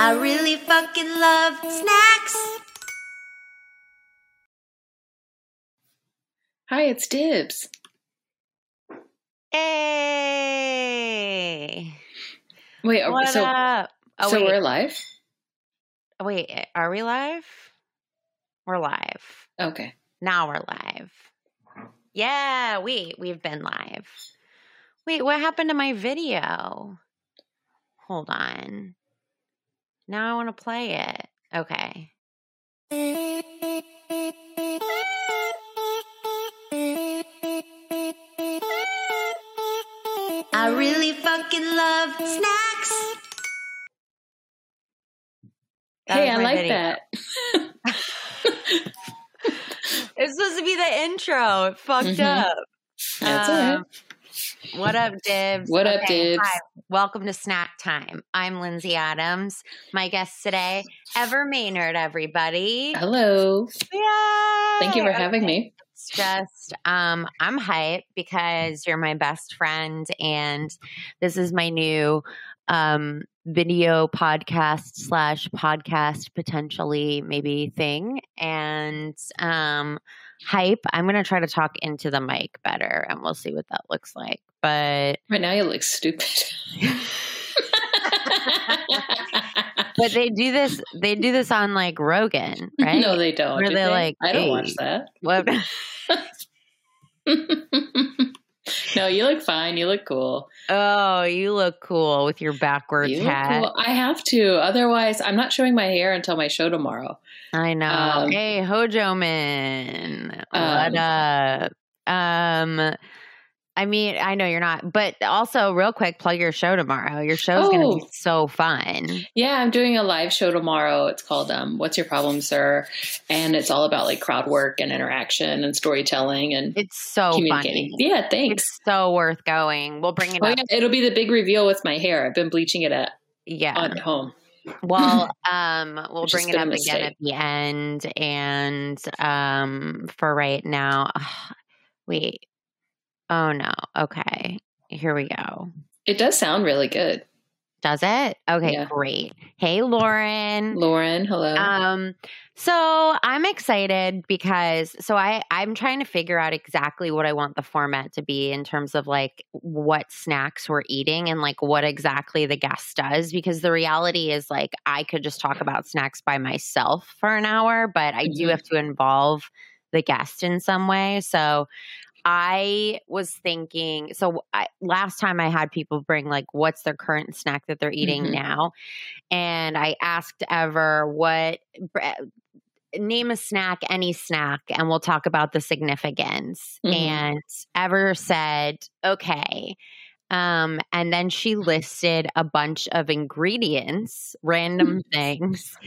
I really fucking love snacks. Hi, it's Dibs. Hey, Wait, are, what so up? Oh, so wait, we're live? wait, are we live? We're live. Okay. Now we're live. Yeah, wait, we've been live. Wait, what happened to my video? Hold on. Now I want to play it. Okay. I really fucking love snacks. That hey, I like video. that. It's supposed to be the intro. It fucked Mhm. up. That's all right. What up, Dibs? What up, Dibs? Hi. Welcome to Snack Time. I'm Lindsay Adams. My guest today, Ever Maynard, everybody. Hello. Yay! Thank you for having me. It's just, um, I'm hyped because you're my best friend, and this is my new um, video podcast slash podcast potentially maybe thing. And um, hype. I'm gonna try to talk into the mic better, and we'll see what that looks like. But Right now, you look stupid. but they do this. They do this on like Rogan, right? No, they don't. Where do they, they? like, I don't hey. watch that. What? no, you look fine. You look cool. oh, you look cool with your backwards You hat. cool. I have to. Otherwise, I'm not showing my hair until my show tomorrow. I know. Um, hey, Hojo Man. Um, what up? Um, I mean, I know you're not, but also, real quick, plug your show tomorrow. Your show's going to be Oh. so fun. Yeah, I'm doing a live show tomorrow. It's called um, "What's Your Problem, Sir," and it's all about like crowd work and interaction and storytelling and It's so communicating. funny. Yeah, thanks. It's so worth going. We'll bring it Oh, up. yeah, it'll be the big reveal with my hair. I've been bleaching it at Yeah. on home. Well, um, we'll Which bring it up again at the end. And um, for right now, wait. Oh no. Okay. Here we go. It does sound really good. Does it? Okay, Yeah. great. Hey, Lauren. Lauren, hello. Um, so I'm excited because so I I'm trying to figure out exactly what I want the format to be in terms of like what snacks we're eating and like what exactly the guest does because the reality is like I could just talk about snacks by myself for an hour, but I do Mhm. have to involve the guest in some way. So I was thinking, so I, last time I had people bring like what's their current snack that they're eating Mhm. now, and I asked Ever what name a snack, any snack, and we'll talk about the significance. Mhm. And Ever said, okay. Um, and then she listed a bunch of ingredients, random things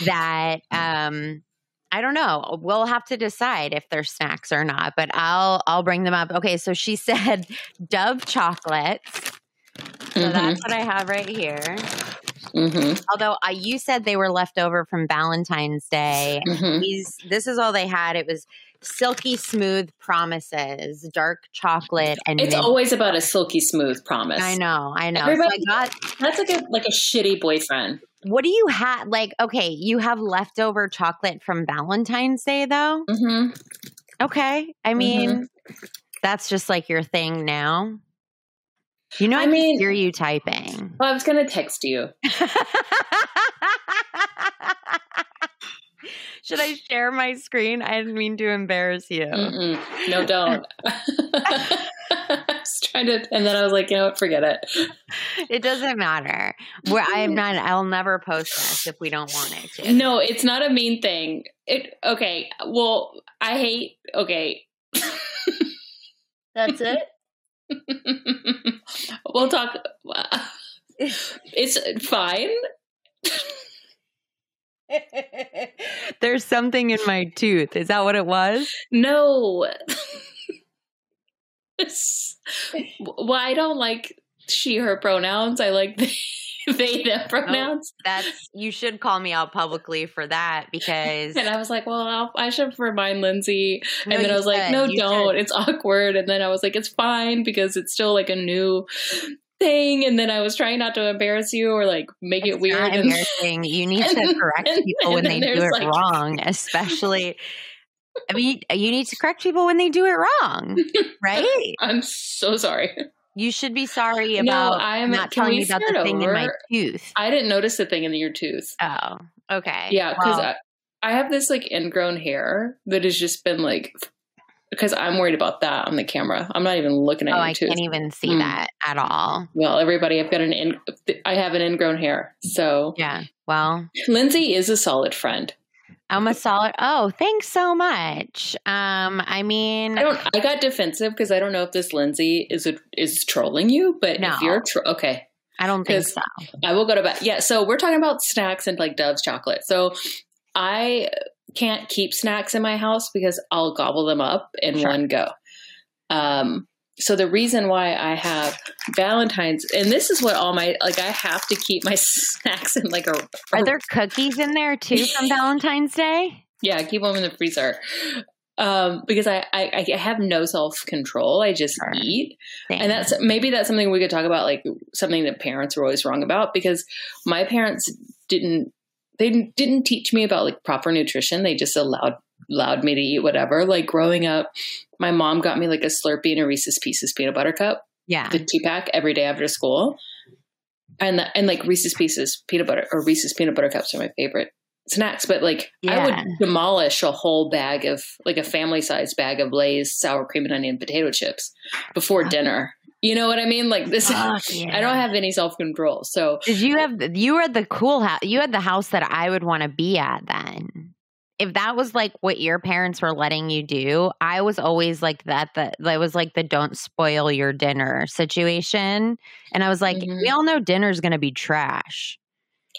that um I don't know. We'll have to decide if they're snacks or not, but I'll I'll bring them up. Okay, so she said Dove chocolates. So Mhm, that's what I have right here. Mhm, Although I, you said they were left over from Valentine's Day. mhm. These this is all they had. It was silky smooth promises, dark chocolate, and It's mint. always about a silky smooth promise. I know, I know. So I Everybody- got That's like a like a shitty boyfriend. what do you have? Like, okay, you have leftover chocolate from Valentine's Day, though. hmm Okay, I mean, that's just like your thing now. You know, I, I mean- hear you typing. Well, I was gonna text you. Should I share my screen? I didn't mean to embarrass you. Mm-mm. No, don't. I was trying to, and then I was like, you know what, forget it. It doesn't matter. Where I am not. I'll never post this if we don't want it to. No, it's not a mean thing. It okay. Well, I hate. Okay, That's it. we'll talk. It's fine. There's something in my tooth. Is that what it was? No. Well, I don't like she her pronouns. I like they, they them oh, pronouns. That's you should call me out publicly for that because And I was like, well, I'll, I should remind Lindsay. No, and then I was like, no, You don't. should. It's awkward. And then I was like, it's fine because it's still like a new thing, and then I was trying not to embarrass you or like make it weird. not and- embarrassing. You need to and- correct and- people when they do it like- wrong, especially. I mean, you need to correct people when they do it wrong, right? I'm so sorry. You should be sorry No, about I'm- not telling me about the thing in my tooth. I didn't notice the thing in your tooth. Oh, okay. Yeah, because Well, I, I have this like ingrown hair that has just been like because I'm worried about that on the camera. I'm not even looking at oh, I tooth. can't even see Mm. that at all. Well, everybody, I've got an in, I have an ingrown hair. So Yeah. Well, Lindsay is a solid friend. I'm a solid. Oh, thanks so much. Um, I mean, I don't. I got defensive because I don't know if this Lindsay is a, is trolling you, but No. if you're tro- okay, I don't think so. I will go to bed. Yeah, so we're talking about snacks and like Dove's chocolate. So I can't keep snacks in my house because I'll gobble them up in Sure. one go. Um, so the reason why I have Valentine's, and this is what all my like, I have to keep my snacks in like a. Are there cookies in there too from Valentine's Day? Yeah, keep them in the freezer. Um, because I, I, I have no self control. I just Sure. eat. And that's maybe that's something we could talk about, like something that parents are always wrong about because my parents didn't they didn't teach me about like proper nutrition. They just allowed allowed me to eat whatever. Like growing up, my mom got me like a Slurpee and a Reese's Pieces peanut butter cup, yeah. the two pack every day after school, and the, and like Reese's Pieces peanut butter or Reese's peanut butter cups are my favorite snacks. But like I would demolish a whole bag of like a family sized bag of Lay's sour cream and onion potato chips before dinner. You know what I mean? Like this. Fuck I don't have any self control. So Did you have you were the cool house? You had the house that I would want to be at then. If that was like what your parents were letting you do, I was always like that. That that was like the don't spoil your dinner situation, and I was like, Mhm. we all know dinner's going to be trash.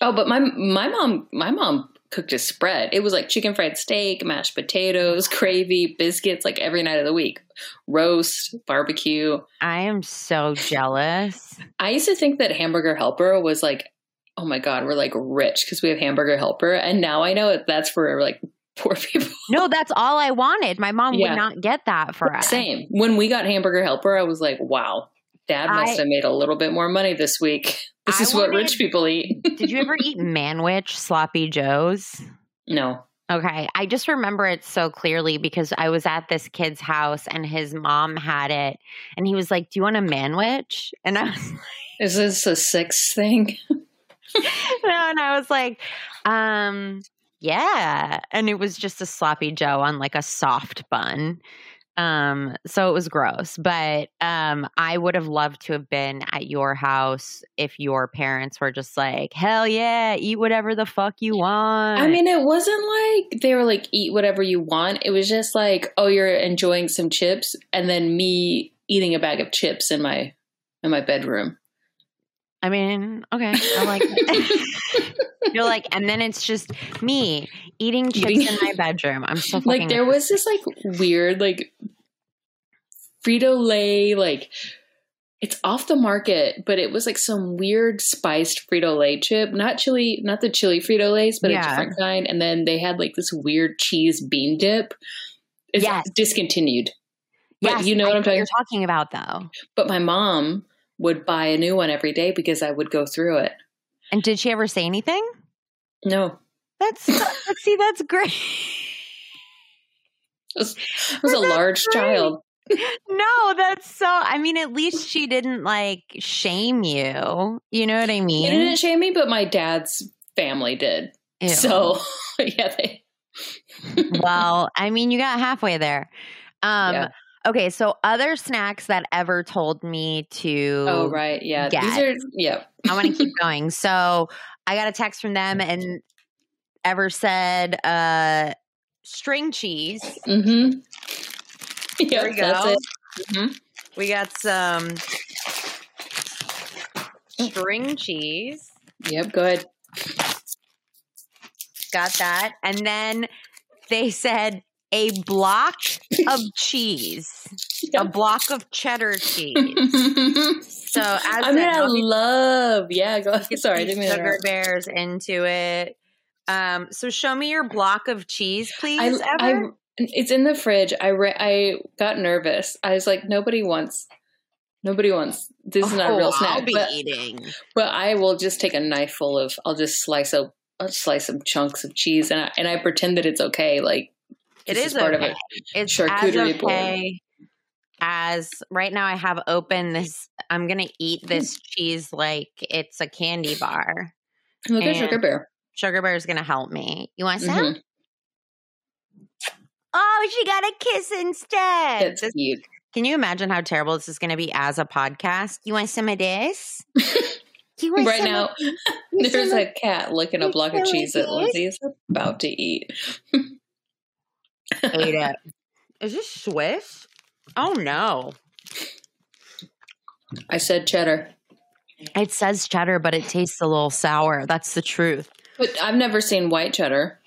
Oh, but my my mom my mom cooked a spread. It was like chicken fried steak, mashed potatoes, gravy, biscuits, like every night of the week, roast, barbecue. I am so jealous. I used to think that Hamburger Helper was like, oh my god, we're like rich because we have Hamburger Helper, and now I know that's for like poor people. No, that's all I wanted. My mom Yeah. would not get that for us. Same. When we got Hamburger Helper, I was like, wow, Dad must I- have made a little bit more money this week. This I is what rich people eat. Did you ever eat Manwich sloppy joes? no. Okay. I just remember it so clearly because I was at this kid's house and his mom had it and he was like, Do you want a manwich? And I was like, Is this a six thing? and I was like, um, yeah. And it was just a sloppy Joe on like a soft bun. Um, so it was gross. But um I would have loved to have been at your house if your parents were just like, Hell yeah, eat whatever the fuck you want. I mean, it wasn't like they were like, eat whatever you want. It was just like, oh, you're enjoying some chips, and then me eating a bag of chips in my in my bedroom. I mean, okay. I like. You're like, and then it's just me eating chips Eating- in my bedroom. I'm so fucking like there was this like weird like Frito Lay like it's off the market, but it was like some weird spiced Frito Lay chip, not chili, not the chili Frito Lays, but Yeah. a different kind. And then they had like this weird cheese bean dip. It's Yes. discontinued. But Yes, you know what I'm talking. You're talking about though. But my mom would buy a new one every day because I would go through it. And did she ever say anything? No, That's see, that's great. I was, I was a large great. child. no, that's so. I mean, at least she didn't like shame you. You know what I mean? She didn't shame me, but my dad's family did. Ew. So yeah, they. well, I mean, you got halfway there. Um, Yeah. Okay, so other snacks that ever told me to. Oh right, yeah. These are yeah. I want to keep going. So I got a text from them and ever said uh string cheese. Mm-hmm. There we that's go. it. Mhm. We got some string cheese. Yep, go ahead. Got that. And then they said a block of cheese. A block of cheddar cheese. So as I mean, said, I love. Yeah, go. Sorry, I didn't sugar interrupt. bears into it. Um, so show me your block of cheese, please. I, I, Ever. it's in the fridge. I re- I got nervous. I was like, nobody wants Nobody wants this is not a Oh, real I'll snack, be but, eating. but I will just take a knife full of. I'll just slice up, I'll slice some chunks of cheese, and I, and I pretend that it's okay. Like It this is part okay. of it. It's Charcuterie as board. okay as right now. I have open this. I'm gonna eat Hmm. this cheese like it's a candy bar. Look at Sugar Bear. Sugar Bear is gonna help me. You want some? Mhm. Oh, she got a kiss instead. That's This- cute. can you imagine how terrible this is gonna be as a podcast? You want some of this? You want right now, there's a cat licking a block of cheese that? Lindsay is about to eat. of- ate it. Is this Swiss? Oh no. I said cheddar, It says cheddar, but it tastes a little sour. That's the truth. but I've never seen white cheddar.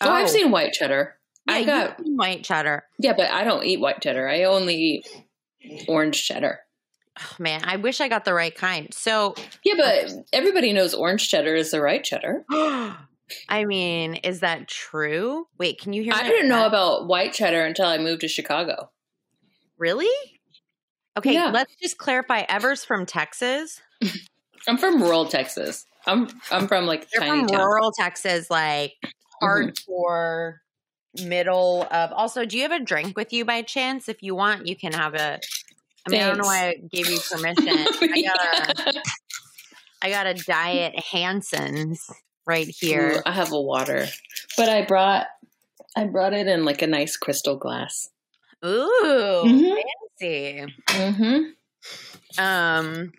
Oh, I've Oh. seen white cheddar. Yeah, I got white cheddar. yeah, but I don't eat white cheddar. I only eat orange cheddar. Oh, man, I wish I got the right kind. So, Yeah, but everybody knows orange cheddar is the right cheddar. I mean, is that true? Wait, can you hear? Me? I didn't know about white cheddar until I moved to Chicago. Really? Okay, Yeah. let's just clarify. Ever's from Texas. I'm from rural Texas. I'm I'm from like tiny from town. rural Texas, like mm-hmm. hardcore middle of. Also, do you have a drink with you by chance? If you want, you can have a. I mean, I don't know why I gave you permission. I got a, I got a diet Hansen's right Ooh, here. I have a water, but I brought I brought it in like a nice crystal glass. Ooh, Mhm. fancy. Mm-hmm. Um.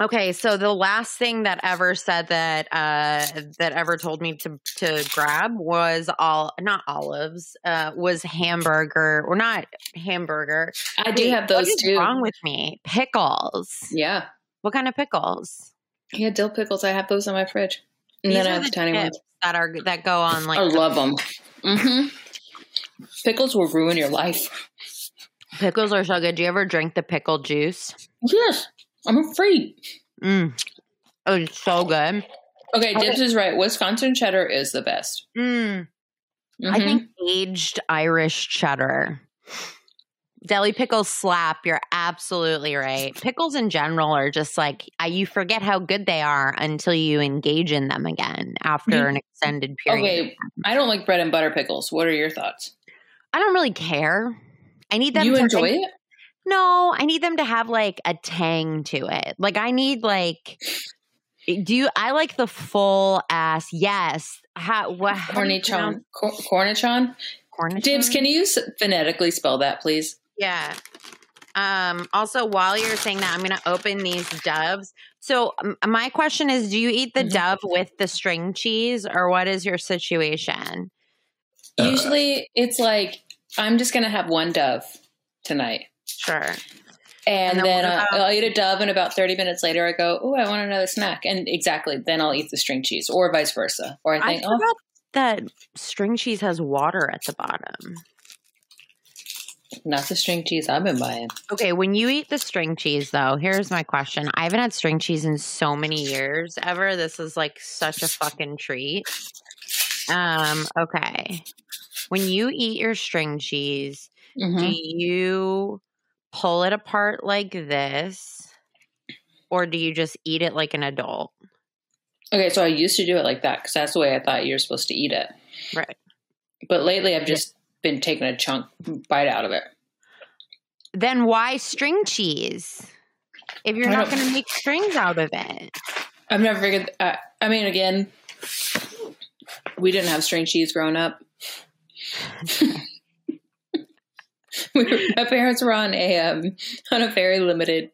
Okay, so the last thing that ever said that uh that ever told me to to grab was all not olives uh was hamburger or not hamburger. I do Wait, have those what is too. wrong with me? Pickles. Yeah, What kind of pickles? yeah, dill pickles. I have those in my fridge, and These are the the tiny chips ones. that are that go on like I love them. Mm-hmm. Pickles will ruin your life. pickles are so good. Do you ever drink the pickle juice? Yes, I'm afraid. Mm. Oh, it's so good. Okay, Okay. Is right. Wisconsin cheddar is the best. Mm. I Mhm. think aged Irish cheddar. Deli pickles slap. You're absolutely right. Pickles in general are just like you forget how good they are until you engage in them again after mm-hmm. an extended period. Okay, I don't like bread and butter pickles. What are your thoughts? I don't really care. I need them. you to, enjoy I- it? No, I need them to have like a tang to it. Like I need like. Eh, do you? I like the full ass. Yes. How? What? how do you pronounce Cornichon. Cor- Cornichon. Cornichon? Dibs, can you phonetically spell that, please? Yeah. Um, also, while you're saying that, I'm going to open these doves. So, um, my question is do you eat the Mhm. dove with the string cheese, or what is your situation? Usually, it's like I'm just gonna have one dove tonight, Sure. and, And then then, uh, about- I'll eat a dove, and about 30 minutes later, I go, "Oh, I want another snack," and exactly then I'll eat the string cheese, or vice versa. Or I I think, "Oh, forgot that string cheese has water at the bottom. Not the string cheese I've been buying." Okay, when you eat the string cheese, though, here's my question. I haven't had string cheese in so many years ever. This is like such a fucking treat. Um, okay. When you eat your string cheese, Mhm. do you pull it apart like this or do you just eat it like an adult Okay, so I used to do it like that because that's the way I thought you were supposed to eat it. right But lately, I've just been taking a chunk bite out of it. then why string cheese if you're I not going to make strings out of it I've never figured. Uh, I mean, again, we didn't have string cheese growing up. we were, my parents were on a um, on a very limited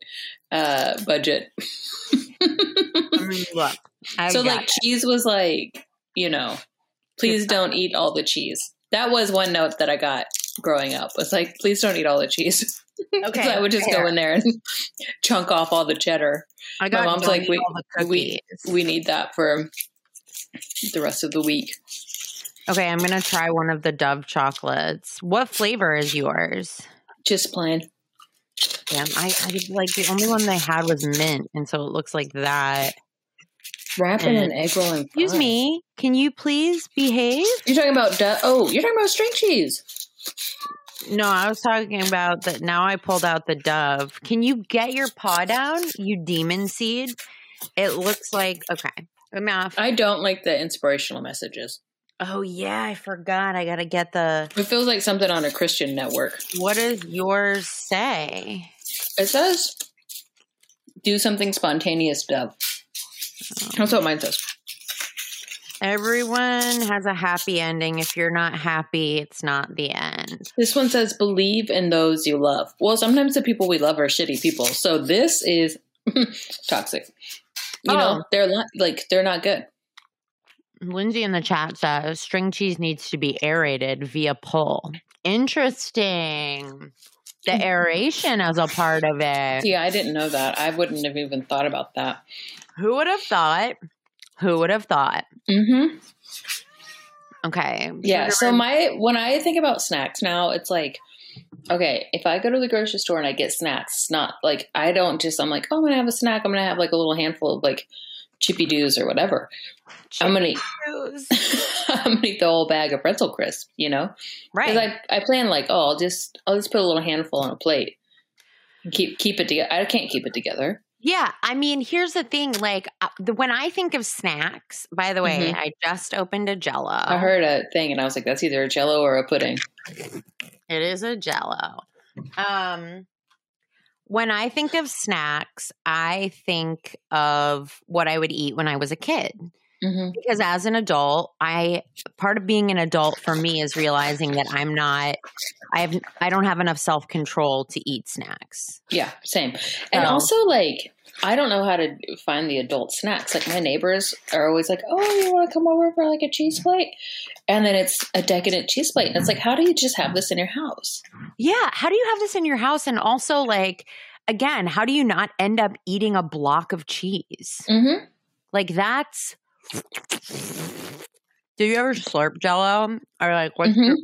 uh, budget, look so like it. cheese was like you know, please don't eat all the cheese. That was one note that I got growing up. Was like, please don't eat all the cheese. okay so I would just fair. go in there and chunk off all the cheddar. I got mom's like, we- we- We need that for the rest of the week. okay i'm gonna try one of the dove chocolates what flavor is yours Just plain. Yeah, I, I like the only one they had was mint, and so it looks like that. Wrap it in egg roll and Excuse me, can you please behave? You're talking about du- oh, you're talking about string cheese. No, I was talking about that. Now I pulled out the dove. Can you get your paw down, you demon seed? It looks like okay. Enough. I don't like the inspirational messages. Oh yeah, I forgot. I gotta get the. It feels like something on a Christian network. What does yours say? It says, "Do something spontaneous, dove." That's what mine says. Everyone has a happy ending. If you're not happy, it's not the end. This one says, "Believe in those you love." Well, sometimes the people we love are shitty people, so this is toxic. You know, Oh. they're not, like they're not good. Lindsay in the chat says string cheese needs to be aerated via pull. Interesting. The aeration as a part of it. Yeah, I didn't know that. I wouldn't have even thought about that. Who would have thought? Who would have thought? Mm-hmm. Okay. Yeah. So my when I think about snacks now, it's like, okay, if I go to the grocery store and I get snacks, it's not like I don't just I'm like, oh, I'm gonna have a snack. I'm gonna have like a little handful of like chippy doos or whatever. I'm gonna eat, I'm gonna eat the whole bag of pretzel crisp, you know? right. Because I I plan like, oh, I'll just I'll just put a little handful on a plate. And keep keep it together. I can't keep it together. Yeah, I mean, here's the thing. Like uh, when I think of snacks, by the way, Mhm. I just opened a Jello. I heard a thing and I was like, that's either a Jello or a pudding. it is a Jello. Um, when I think of snacks, I think of what I would eat when I was a kid. Mm-hmm. Because as an adult, I part of being an adult for me is realizing that I'm not. I have. I don't have enough self control to eat snacks. Yeah, same. And So- also, like, I don't know how to find the adult snacks. Like, my neighbors are always like, "Oh, you want to come over for like a cheese plate?" And then it's a decadent cheese plate, and it's like, how do you just have this in your house? Yeah. How do you have this in your house? And also, like, again, how do you not end up eating a block of cheese? Mm-hmm. Like, that's. Do you ever slurp jello? Or, like, what's Mhm.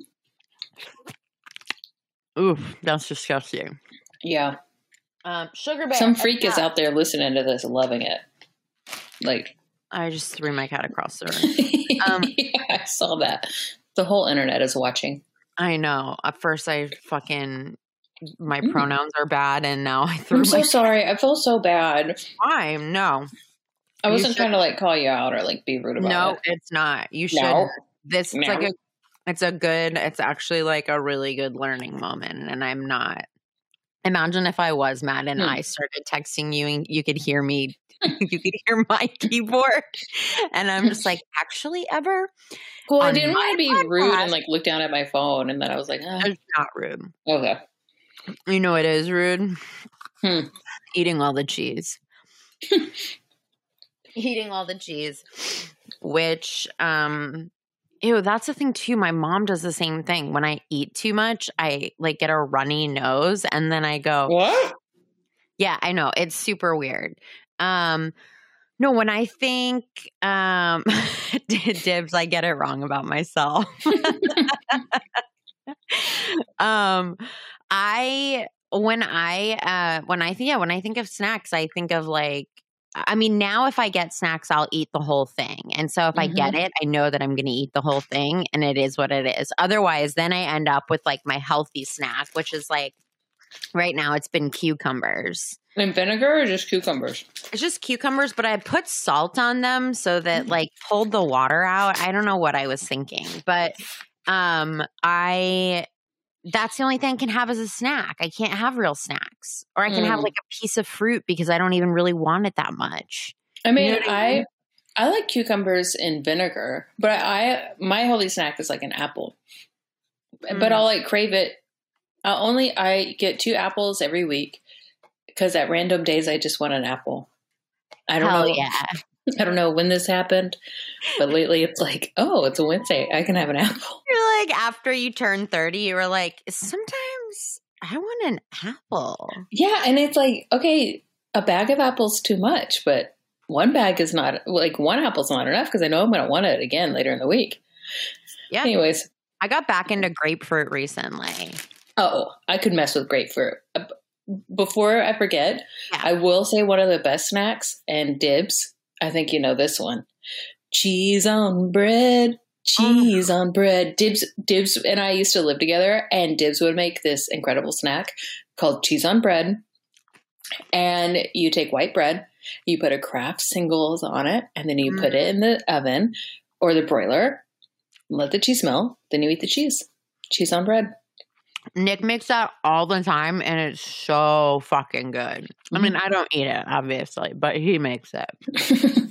your. Oof, that's disgusting. Yeah, Um, sugar bear. some freak is out there listening to this, and loving it. Like, I just threw my cat across the room. Um, yeah, I saw that. The whole internet is watching. I know. At first, I fucking. My Mm. pronouns are bad, and now I threw I'm so sorry. I feel so bad. time. No, I wasn't trying to like call you out or like be rude about no, it. it's not. You should. No. This it's No. like a. It's a good. It's actually like a really good learning moment, and I'm not. Imagine if I was mad and Hmm. I started texting you, and you could hear me. you could hear my keyboard, and I'm just like, actually, ever? Well, I didn't want to be my rude and like look down at my phone, and then I was like, ah, It's not rude. okay. You know it is rude. Hmm. Eating all the cheese. Eating all the cheese. Which um ew, that's the thing too. My mom does the same thing. When I eat too much, I like get a runny nose and then I go, What? Yeah, I know. It's super weird. Um no, when I think um dibs, I get it wrong about myself. um I when I uh when I think yeah, when I think of snacks, I think of like I mean, now if I get snacks, I'll eat the whole thing. And so if I get it, I know that I'm going to eat the whole thing and it is what it is. Otherwise, then I end up with like my healthy snack, which is like right now it's been cucumbers. And vinegar or just cucumbers? It's just cucumbers, but I put salt on them so that like pulled the water out. I don't know what I was thinking, but um I that's the only thing I can have as a snack. I can't have real snacks. Or I can have Mm. like a piece of fruit because I don't even really want it that much. I mean, know I I mean? I like cucumbers in vinegar, but I my holy snack is like an apple. Mm. But I'll like crave it. I only I get two apples every week because at random days I just want an apple. I don't Hell know. yeah. I don't know when this happened, but lately it's like, oh, it's a Wednesday. I can have an apple. You're like after you turn 30, you were like, sometimes I want an apple. Yeah, and it's like, okay, a bag of apples too much, but one bag is not like one apple's not enough because I know I'm going to want it again later in the week. Yeah. Anyways, I got back into grapefruit recently. oh, I could mess with grapefruit. Uh, Before I forget, Yeah. I will say one of the best snacks and dibs. I think you know this one. Cheese on bread. cheese on bread. Dibs, Dibs, and I used to live together, and Dibs would make this incredible snack called cheese on bread. And you take white bread, you put a Kraft singles on it, and then you Mm. put it in the oven or the broiler. Let the cheese melt. Then you eat the cheese. Cheese on bread. Nick makes that all the time and it's so fucking good. I mean, I don't eat it, obviously, but he makes it.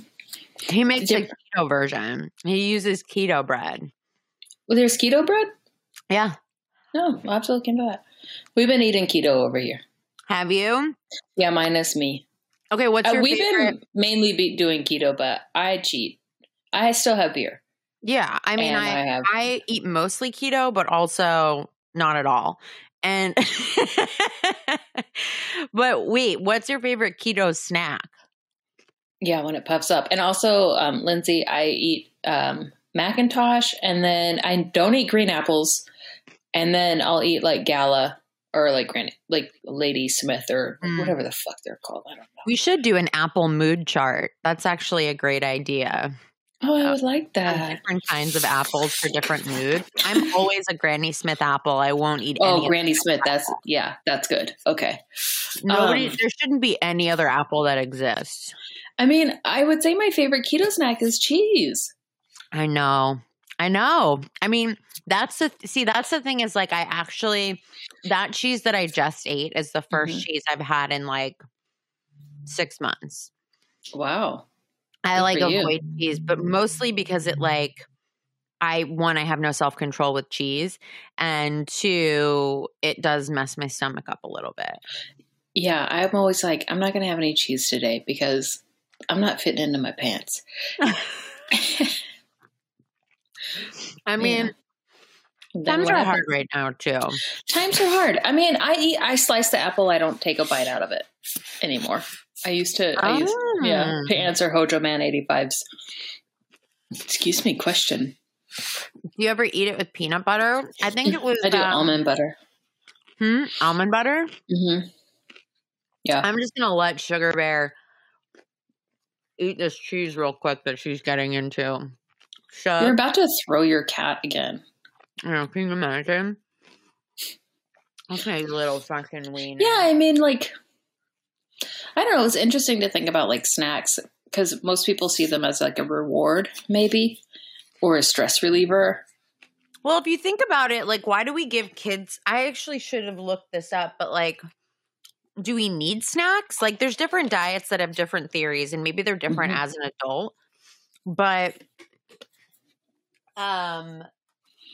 He makes the keto version. He uses keto bread. well, there's keto bread. Yeah. No, I'll have to look into that. We've been eating keto over here. Have you? Yeah, minus me. Okay, what's Uh, your we've favorite? been mainly be doing keto, but I cheat. I still have beer. yeah, I mean, I, I have- I eat mostly keto, but also not at all. And but wait, what's your favorite keto snack? Yeah, when it puffs up. And also, um, Lindsay, I eat um, McIntosh, and then I don't eat green apples, and then I'll eat like Gala or like Gran- like Lady Smith or Mm. whatever the fuck they're called. I don't know. We should do an apple mood chart. That's actually a great idea. Oh, I would like that. different kinds of apples for different moods. I'm always a Granny Smith apple. I won't eat any. Oh, of- Granny Smith. That's yeah, that's good. Okay. Nobody. um, there shouldn't be any other apple that exists. I mean, I would say my favorite keto snack is cheese. I know. I know. I mean, that's the see. That's the thing is like I actually that cheese that I just ate is the 1st Mhm. cheese I've had in like six months. Wow. I Good like for you. avoid cheese, but mostly because it like I one I have no self control with cheese, and two it does mess my stomach up a little bit. Yeah, I'm always like, I'm not going to have any cheese today because I'm not fitting into my pants. I mean, Then times are hard right now too. Times are hard. I mean, I eat, I slice the apple. I don't take a bite out of it anymore. I used to, I used, yeah, Ah. to answer Hojo Man 85's. Excuse me, question. Do you ever eat it with peanut butter? I think it was I do um, almond butter. hmm, almond butter. Mm-hmm. Yeah. I'm just gonna let Sugar Bear eat this cheese real quick that she's getting into. So, You're about to throw your cat again. know, can you imagine? Okay, little fucking wiener. Yeah, I mean, like, I don't know. It's interesting to think about like snacks because most people see them as like a reward, maybe, or a stress reliever. Well, if you think about it, like, why do we give kids? I actually should have looked this up, but like, do we need snacks? Like, there's different diets that have different theories, and maybe they're different Mhm. as an adult. But, um,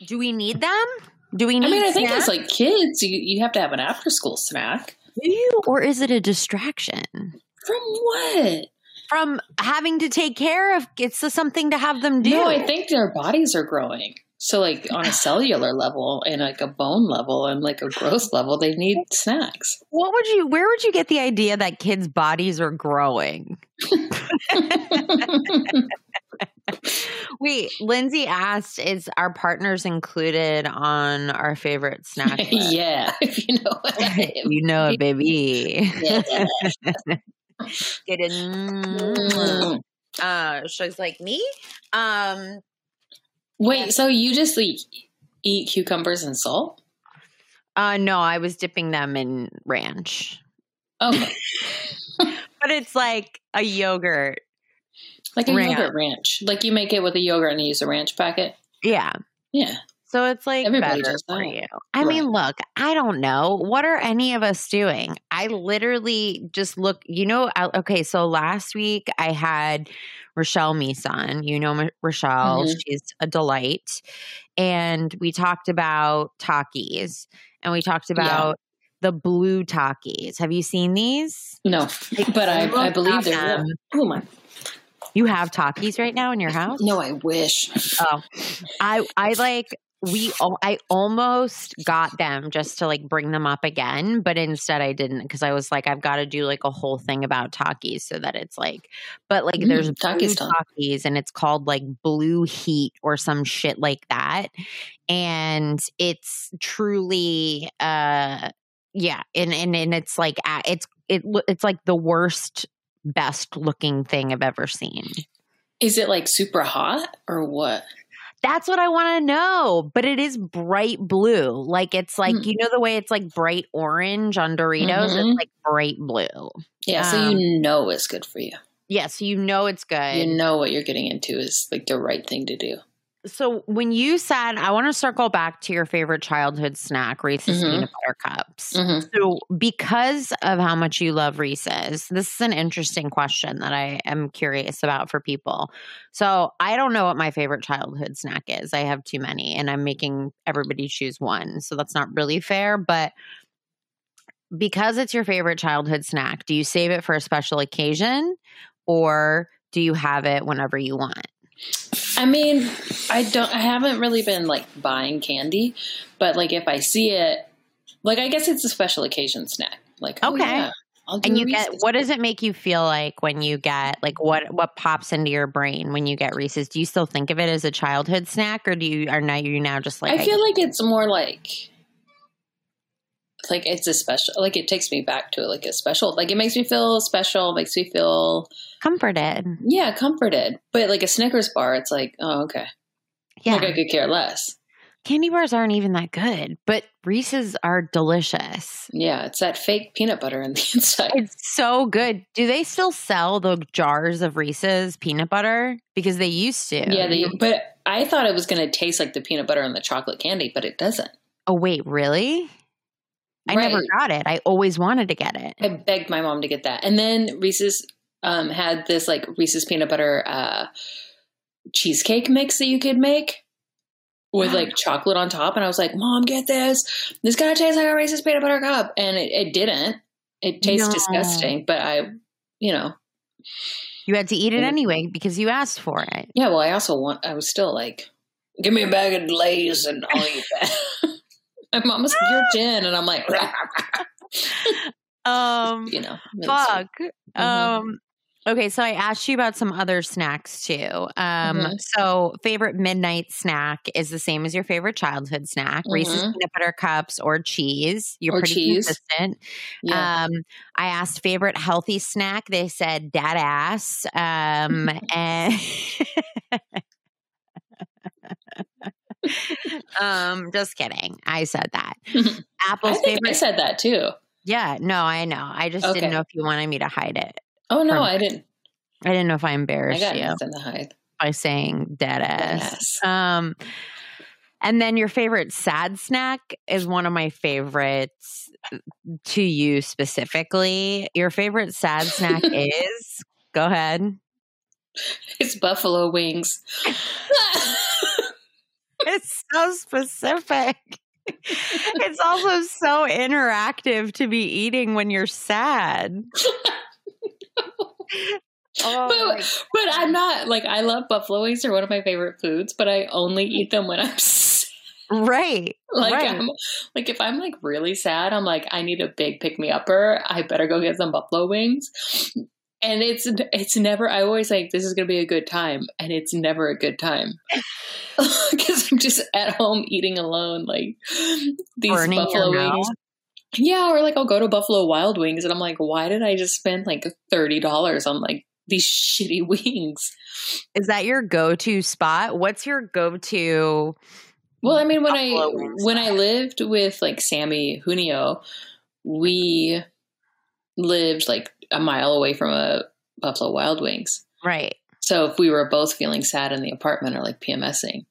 do we need them? Do we need? I mean, I think as like kids, you, you have to have an after school snack. Do you, or is it a distraction From what? from having to take care of? It's something to have them do. No, I think their bodies are growing. So, like on a cellular level and like a bone level and like a growth level, they need snacks. What would you? Where would you get the idea that kids' bodies are growing? Wait, Lindsay asked, "Is our partners included on our favorite snack?" yeah, if you know what I mean. you know it, baby. Yeah. Get it? Mm. Uh, she's like me. Um, Wait, so you just like eat cucumbers and salt? uh, no, I was dipping them in ranch, Okay, but it's like a yogurt. Like a yogurt ranch. Like you make it with a yogurt and you use a ranch packet. Yeah, Yeah, So it's like Everybody better does for you. I mean, look, I don't know. What are any of us doing? I literally just look, you know, I, okay, so last week I had Rochelle Mison. You know Rochelle, Mhm. she's a delight. And we talked about Takis and we talked Yeah. about the blue Takis. Have you seen these? no, but I, I believe they're real. Oh my! You have Takis right now in your house? No, I wish. Oh, I I like we I almost got them just to like bring them up again, but instead I didn't because I was like I've got to do like a whole thing about Takis so that it's like, but like Mm, there's Takis. Takis and it's called like Blue Heat or some shit like that, and it's truly uh yeah, and and and it's like it's it it's like the worst best looking thing I've ever seen. Is it like super hot or what? That's what I want to know. But it is bright blue. Like it's like, Hmm. you know, the way it's like bright orange on Doritos? Mhm. It's like bright blue. Yeah, so Um, you know it's good for you. Yeah. So you know it's good. You know what you're getting into is like the right thing to do. So when you said, I want to circle back to your favorite childhood snack, Reese's Mhm. peanut butter cups. hmm So, because of how much you love Reese's, this is an interesting question that I am curious about for people. So, I don't know what my favorite childhood snack is. I have too many, and I'm making everybody choose one. So, that's not really fair. But because it's your favorite childhood snack, do you save it for a special occasion or do you have it whenever you want? I mean, I don't. I haven't really been like buying candy, but like if I see it, like I guess it's a special occasion snack. Like oh, Okay. yeah, And you get Reese's. what does it make you feel like when you get like what what pops into your brain when you get Reese's? Do you still think of it as a childhood snack, or do you are now you now just like I feel like it's more like like it's a special. Like it takes me back to like a special. Like it makes me feel special. Makes me feel comforted? yeah comforted. But like a Snickers bar, it's like oh okay. Yeah, Like I could care less. candy bars aren't even that good, but Reese's are delicious. Yeah, it's that fake peanut butter in the inside. It's so good. Do they still sell the jars of Reese's peanut butter? Because they used to. Yeah, they, but I thought it was going to taste like the peanut butter and the chocolate candy, but it doesn't. oh wait, really? I never got it. I always wanted to get it. I begged my mom to get that. And then Reese's um, had this like Reese's peanut butter uh, cheesecake mix that you could make with like chocolate on top. And I was like, Mom, get this. This gonna taste like a Reese's peanut butter cup. And it, it didn't. It tastes No. disgusting, but I, you know, You had to eat it anyway because you asked for it. yeah, well, I also want, I was still like, give me a bag of Lay's and I'll eat that. my mom was like, you're gin. And I'm like, Um, you know, fuck. Mhm. Um, okay, so I asked you about some other snacks too. Um, Mhm. so favorite midnight snack is the same as your favorite childhood snack: Reese's Mhm. peanut butter cups or cheese. You're Or pretty cheese. consistent. yeah. Um, I asked favorite healthy snack. They said dad ass. Um, and um, just kidding. I said that. I Apple's I favorite. said that too. yeah, no, I know. I just Okay. didn't know if you wanted me to hide it. Oh no, I didn't. I didn't know if I I embarrassed got you nothing to hide. by saying dead ass. Yes. Um, and then your favorite sad snack is one of my favorites to you specifically. Your favorite sad snack is go ahead. It's buffalo wings. It's so specific. It's also so interactive to be eating when you're sad. Oh, but, but I'm not like I love buffalo wings. They're one of my favorite foods, but I only eat them when I'm sad. right. like right. I'm like if I'm like really sad, I'm like I need a big pick me upper. I better go get some buffalo wings. And it's it's never. I always like this is gonna be a good time, and it's never a good time because I'm just at home eating alone, like these Burning buffalo wings. Yeah, or like I'll go to Buffalo Wild Wings, and I'm like, why did I just spend like thirty dollars on like these shitty wings? Is that your go-to spot? What's your go-to? Well, I mean, when Buffalo I when I lived with like Sammy Junio, we lived like a mile away from a Buffalo Wild Wings. Right. So if we were both feeling sad in the apartment or like PMSing,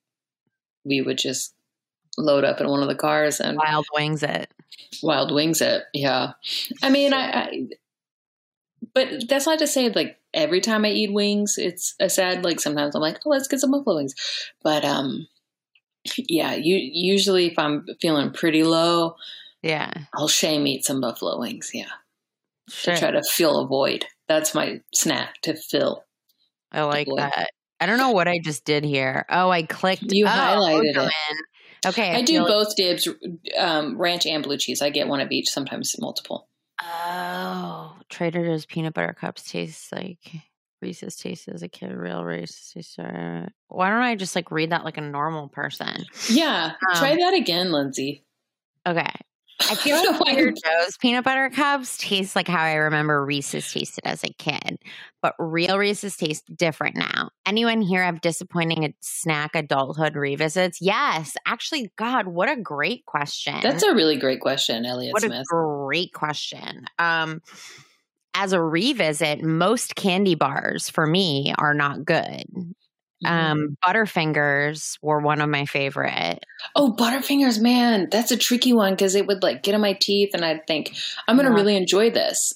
we would just load up in one of the cars and Wild wings it. Wild Wings it. Yeah, I mean, I, I. But that's not to say like every time I eat wings, it's a sad. Like sometimes I'm like, oh, let's get some buffalo wings. But um, yeah, you usually if I'm feeling pretty low, Yeah. I'll shame eat some buffalo wings. Yeah, Sure. to try to fill a void. That's my snack to fill. I like that. I don't know what I just did here. Oh, I clicked. You oh, highlighted Ojo it. Okay. I, do feel like- both dibs, um, ranch and blue cheese. I get one of each, sometimes multiple. Oh, Trader Joe's peanut butter cups taste like Reese's tasted as a kid. Real Reese's taste. uh, Why don't I just like read that like a normal person? Yeah, Um, try that again, Lindsay. Okay. I feel like Trader Joe's peanut butter cups taste like how I remember Reese's tasted as a kid, but real Reese's taste different now. Anyone here have disappointing snack adulthood revisits? Yes, actually, God, what a great question. That's a really great question, Elliot what Smith. a great question. Um, as a revisit, most candy bars for me are not good. Mhm. Um, Butterfingers were one of my favorite. oh, Butterfingers, man, that's a tricky one because it would like get in my teeth, and I'd think I'm going to Yeah. really enjoy this.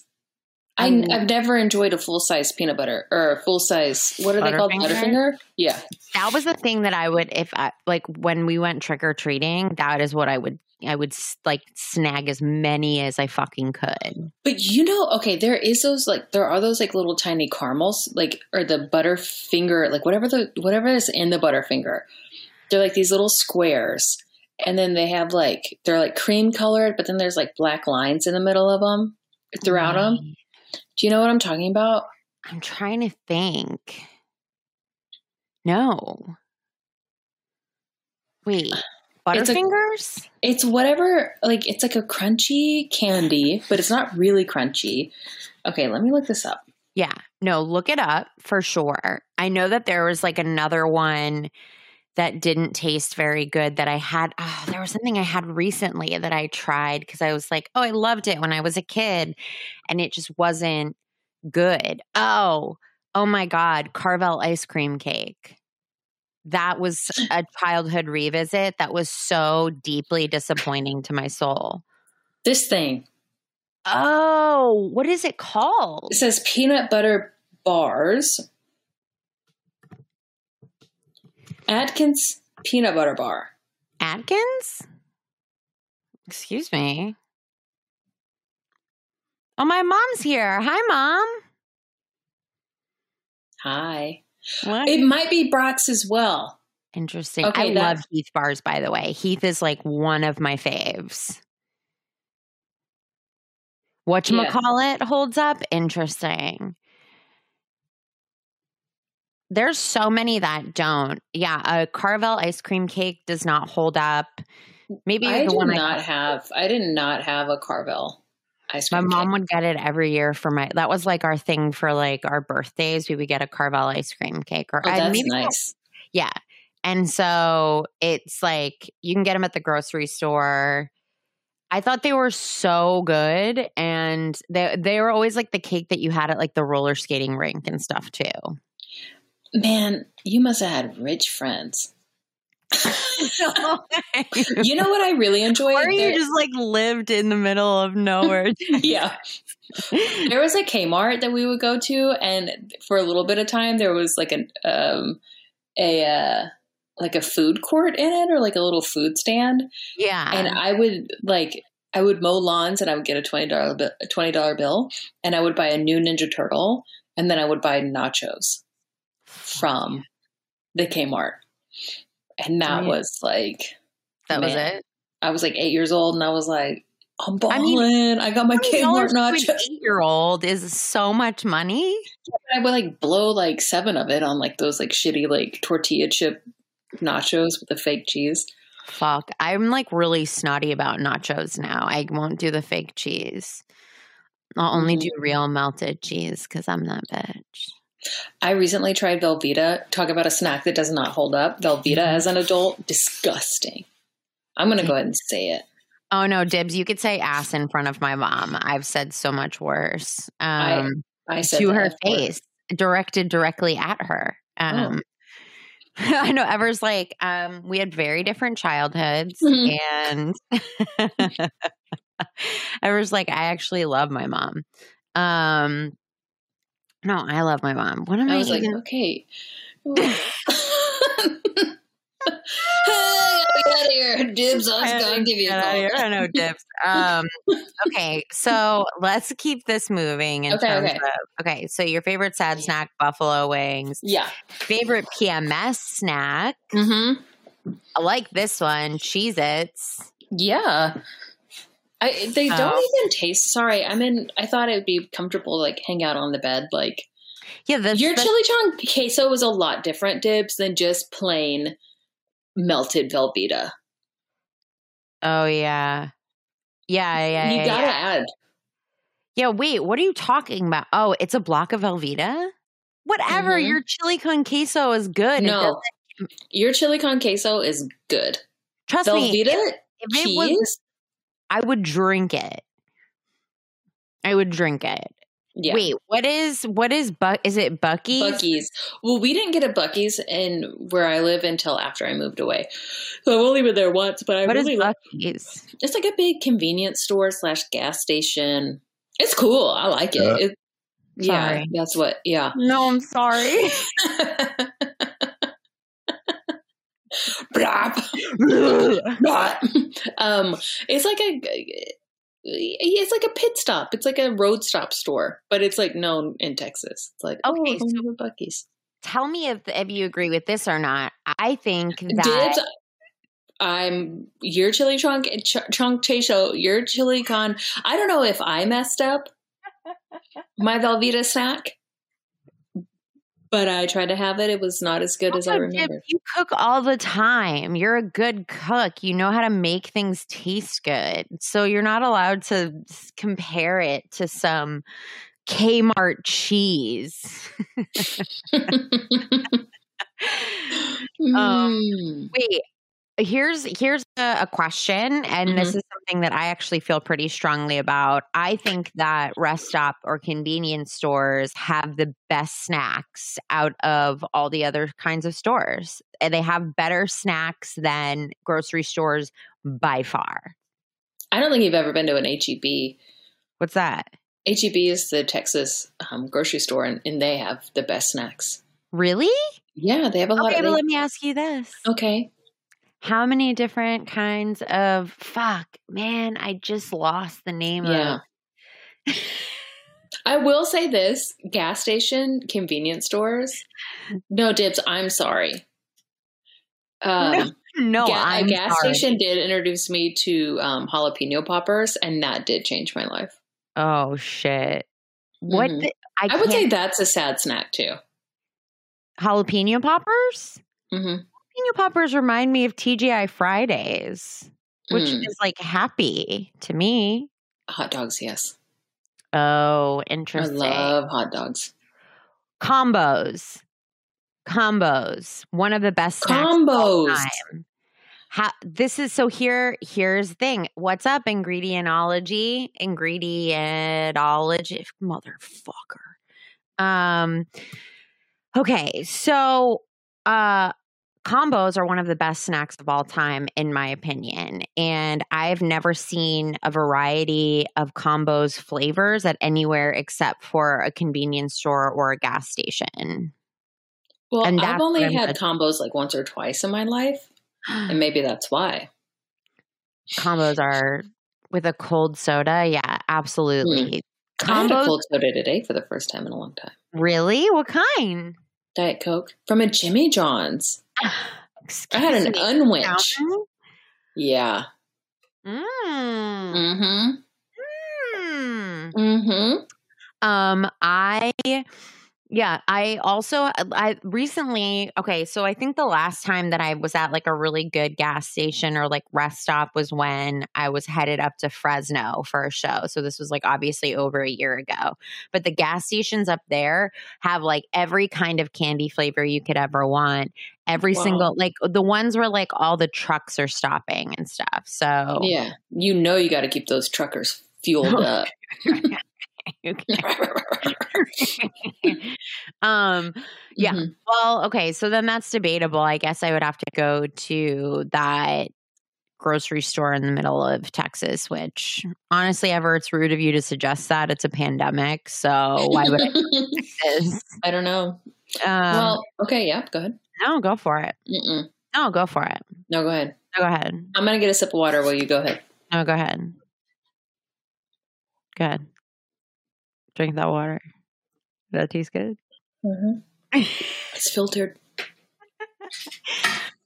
I, I've never enjoyed a full size peanut butter or full size. What are they called? Butterfinger? Butterfinger. Yeah. That was the thing that I would, if I like when we went trick or treating, that is what I would, I would like snag as many as I fucking could. But you know, okay, there is those like there are those like little tiny caramels, like or the Butterfinger, like whatever the whatever is in the Butterfinger. They're like these little squares, and then they have like they're like cream colored, but then there's like black lines in the middle of them throughout them. Do you know what I'm talking about? I'm trying to think. No. Wait, It's a- Butterfingers? It's whatever, like it's like a crunchy candy, but it's not really crunchy. Okay, let me look this up. Yeah. No, look it up for sure. I know that there was like another one that didn't taste very good that I had. Oh, there was something I had recently that I tried because I was like, oh, I loved it when I was a kid. And it just wasn't good. Oh, oh my God. Carvel ice cream cake. That was a childhood revisit that was so deeply disappointing to my soul. This thing. Oh, what is it called? It says peanut butter bars. Atkins peanut butter bar. Atkins? Excuse me. Oh, my mom's here. Hi, mom. Hi. What? It might be Brach's as well. Interesting. Okay, I that- love Heath bars, by the way. Heath is like one of my faves. Whatchamacallit holds up? Interesting. There's so many that don't. Yeah, a Carvel ice cream cake does not hold up. Maybe I did one I not have. I did not have a Carvel ice cream. My mom cake. would get it every year for my. That was like our thing for like our birthdays. We would get a Carvel ice cream cake, or Oh, that's maybe- nice. Yeah, and so it's like you can get them at the grocery store. I thought they were so good, and they they were always like the cake that you had at like the roller skating rink and stuff too. Man, you must have had rich friends. You know what I really enjoyed? or you just like lived in the middle of nowhere. yeah. There was a Kmart that we would go to, and for a little bit of time, there was like an um, a uh, like a food court in it, or like a little food stand. yeah, and I would like I would mow lawns, and I would get a twenty dollar twenty dollar bill, and I would buy a new Ninja Turtle, and then I would buy nachos from the Kmart, and that was like that was it. I was like eight years old, and I was like, I'm balling. I mean, I got my Kmart nachos. eight year old is so much money. I would like blow like seven of it on like those like shitty like tortilla chip nachos with the fake cheese. Fuck. I'm like really snotty about nachos now. I won't do the fake cheese. I'll only do Mm. real melted cheese because I'm that bitch. I recently tried Velveeta. Talk about a snack that does not hold up. Velveeta Mm-hmm. as an adult, disgusting. I'm going to go ahead and say it. Oh no, Dibs, you could say ass in front of my mom. I've said so much worse. I Um, I said to her F word. face, directed directly at her. Oh. Um, I know Ever's like, um, we had very different childhoods, Mhm. and Ever's like, I actually love my mom. Um, no, I love my mom. What am I, I was like, okay. Get out of here. Dibs, I was going to give you a outta here. call. I know dips. Um, okay, so let's keep this moving. In Okay, terms okay. Of, okay, so your favorite sad snack, buffalo wings. Yeah. Favorite PMS snack. Mm-hmm. I like this one, Cheez Its. Yeah. I, they don't Oh. even taste. Sorry, I'm in. I thought it would be comfortable to like hang out on the bed. Like Yeah, the, your the- chili chong queso was a lot different, Dibs, than just plain melted Velveeta. Oh yeah. Yeah, yeah, you yeah, gotta yeah. add. Yeah, wait, what are you talking about? Oh, it's a block of Velveeta? Whatever, Mhm. your chili con queso is good. No, your chili con queso is good. trust me, Velveeta if, if it was, cheese. I would drink it. I would drink it. Yeah. Wait, what is what is Buck? Is it Buc-ee's? Buc-ee's. Well, we didn't get a Buc-ee's in where I live until after I moved away. So I've only been there once, but I What is really like Buc-ee's? it's like a big convenience store slash gas station. It's cool. I like it. Yeah. it yeah, that's what. Yeah. No, I'm sorry. Um, it's like a it's like a pit stop. It's like a road stop store, but it's like known in Texas. It's like Okay, oh, so- Buc-ee's. Tell me if if you agree with this or not. I think that Dibs. I'm your chili chunk ch- chunk queso. Your chili con. I don't know if I messed up my Velveeta snack, but I tried to have it. It was not as good as I Also, Dib, you cook all the time. You're a good cook. You know how to make things taste good. So you're not allowed to compare it to some Kmart cheese. Mm. Wait, here's here's a, a question, and this is something that I actually feel pretty strongly about. I think that rest stop or convenience stores have the best snacks out of all the other kinds of stores. And they have better snacks than grocery stores by far. I don't think you've ever been to an HEB. What's that? HEB is the Texas um, grocery store, and, and they have the best snacks. Really? Yeah, they have a lot Okay, of. but let me ask you this. okay, How many different kinds of fuck, man, I just lost the name yeah. of I will say this: gas station, convenience stores. No dibs. I'm sorry. Um, No, ga- I'm a gas sorry. station did introduce me to um, jalapeno poppers, and that did change my life. Oh shit! What? Mhm. the- I, I would say that's a sad snack too. jalapeno poppers. hmm Jalapeno poppers remind me of TGI Fridays, which Mm. is like happy to me. Hot dogs, yes. Oh, interesting. I love hot dogs. combos. Combos. One of the best Combos. time. How, this is so here here's the thing what's up ingredientology ingredientology motherfucker um okay so uh combos are one of the best snacks of all time in my opinion and i've never seen a variety of combos flavors at anywhere except for a convenience store or a gas station Well, And I've only had good- combos like once or twice in my life, and maybe that's why. combos are with a cold soda. Yeah, absolutely. Hmm. I had a cold soda today for the first time in a long time. really? What kind? Diet Coke from a Jimmy John's. I had an Excuse me, unwinch. Yeah. Mm. Mm-hmm. Mm. Mm-hmm. Um, I yeah, I also I recently okay, so I think the last time that I was at like a really good gas station or like rest stop was when I was headed up to Fresno for a show. So this was like obviously over a year ago. But the gas stations up there have like every kind of candy flavor you could ever want. Every Wow. single like the ones where like all the trucks are stopping and stuff. So Yeah. You know you got to keep those truckers fueled up. um Yeah. Mhm. Well, okay, so then that's debatable. I guess I would have to go to that grocery store in the middle of Texas, which honestly, ever it's rude of you to suggest that. It's a pandemic, so why would I? I don't know. Um, well, okay, yeah, go ahead. no, go for it. Mm-mm. No, go for it. No, go ahead. No, go ahead. I'm gonna get a sip of water while you go ahead. No, go ahead. Go ahead. Drink that water. That taste good? It's filtered.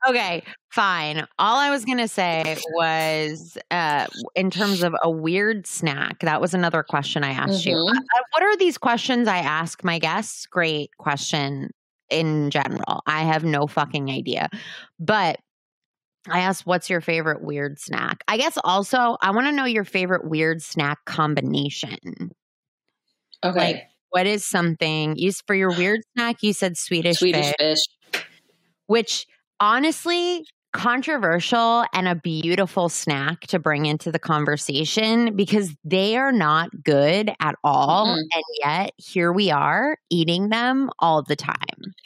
Okay, fine. All I was going to say was uh, in terms of a weird snack, that was another question I asked you. Mhm. Uh, what are these questions I ask my guests? Great question in general. I have no fucking idea. But I asked, what's your favorite weird snack? I guess also, I want to know your favorite weird snack combination. Okay. Like, what is something you for your weird snack? You said Swedish, Swedish fish, fish. which honestly, controversial and a beautiful snack to bring into the conversation because they are not good at all. Mm-mm. And yet, here we are eating them all the time.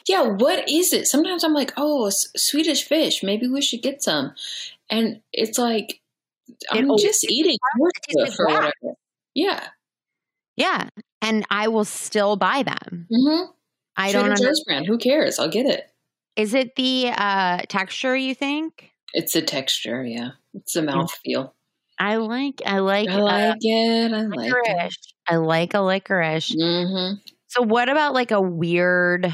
Yeah, what is it? Sometimes I'm like, oh, Swedish fish. Maybe we should get some. And it's like, I'm always just eating It tastes hoof or like whatever. Yeah. Yeah. And I will still buy them. Mm-hmm. I Trader don't Joe's understand. brand. Who cares? I'll get it. Is it the uh, texture you think? It's the texture. Yeah. It's the mouth feel. I like, I like, I like it. I uh, like it. I like a licorice. Mm-hmm. So, what about like a weird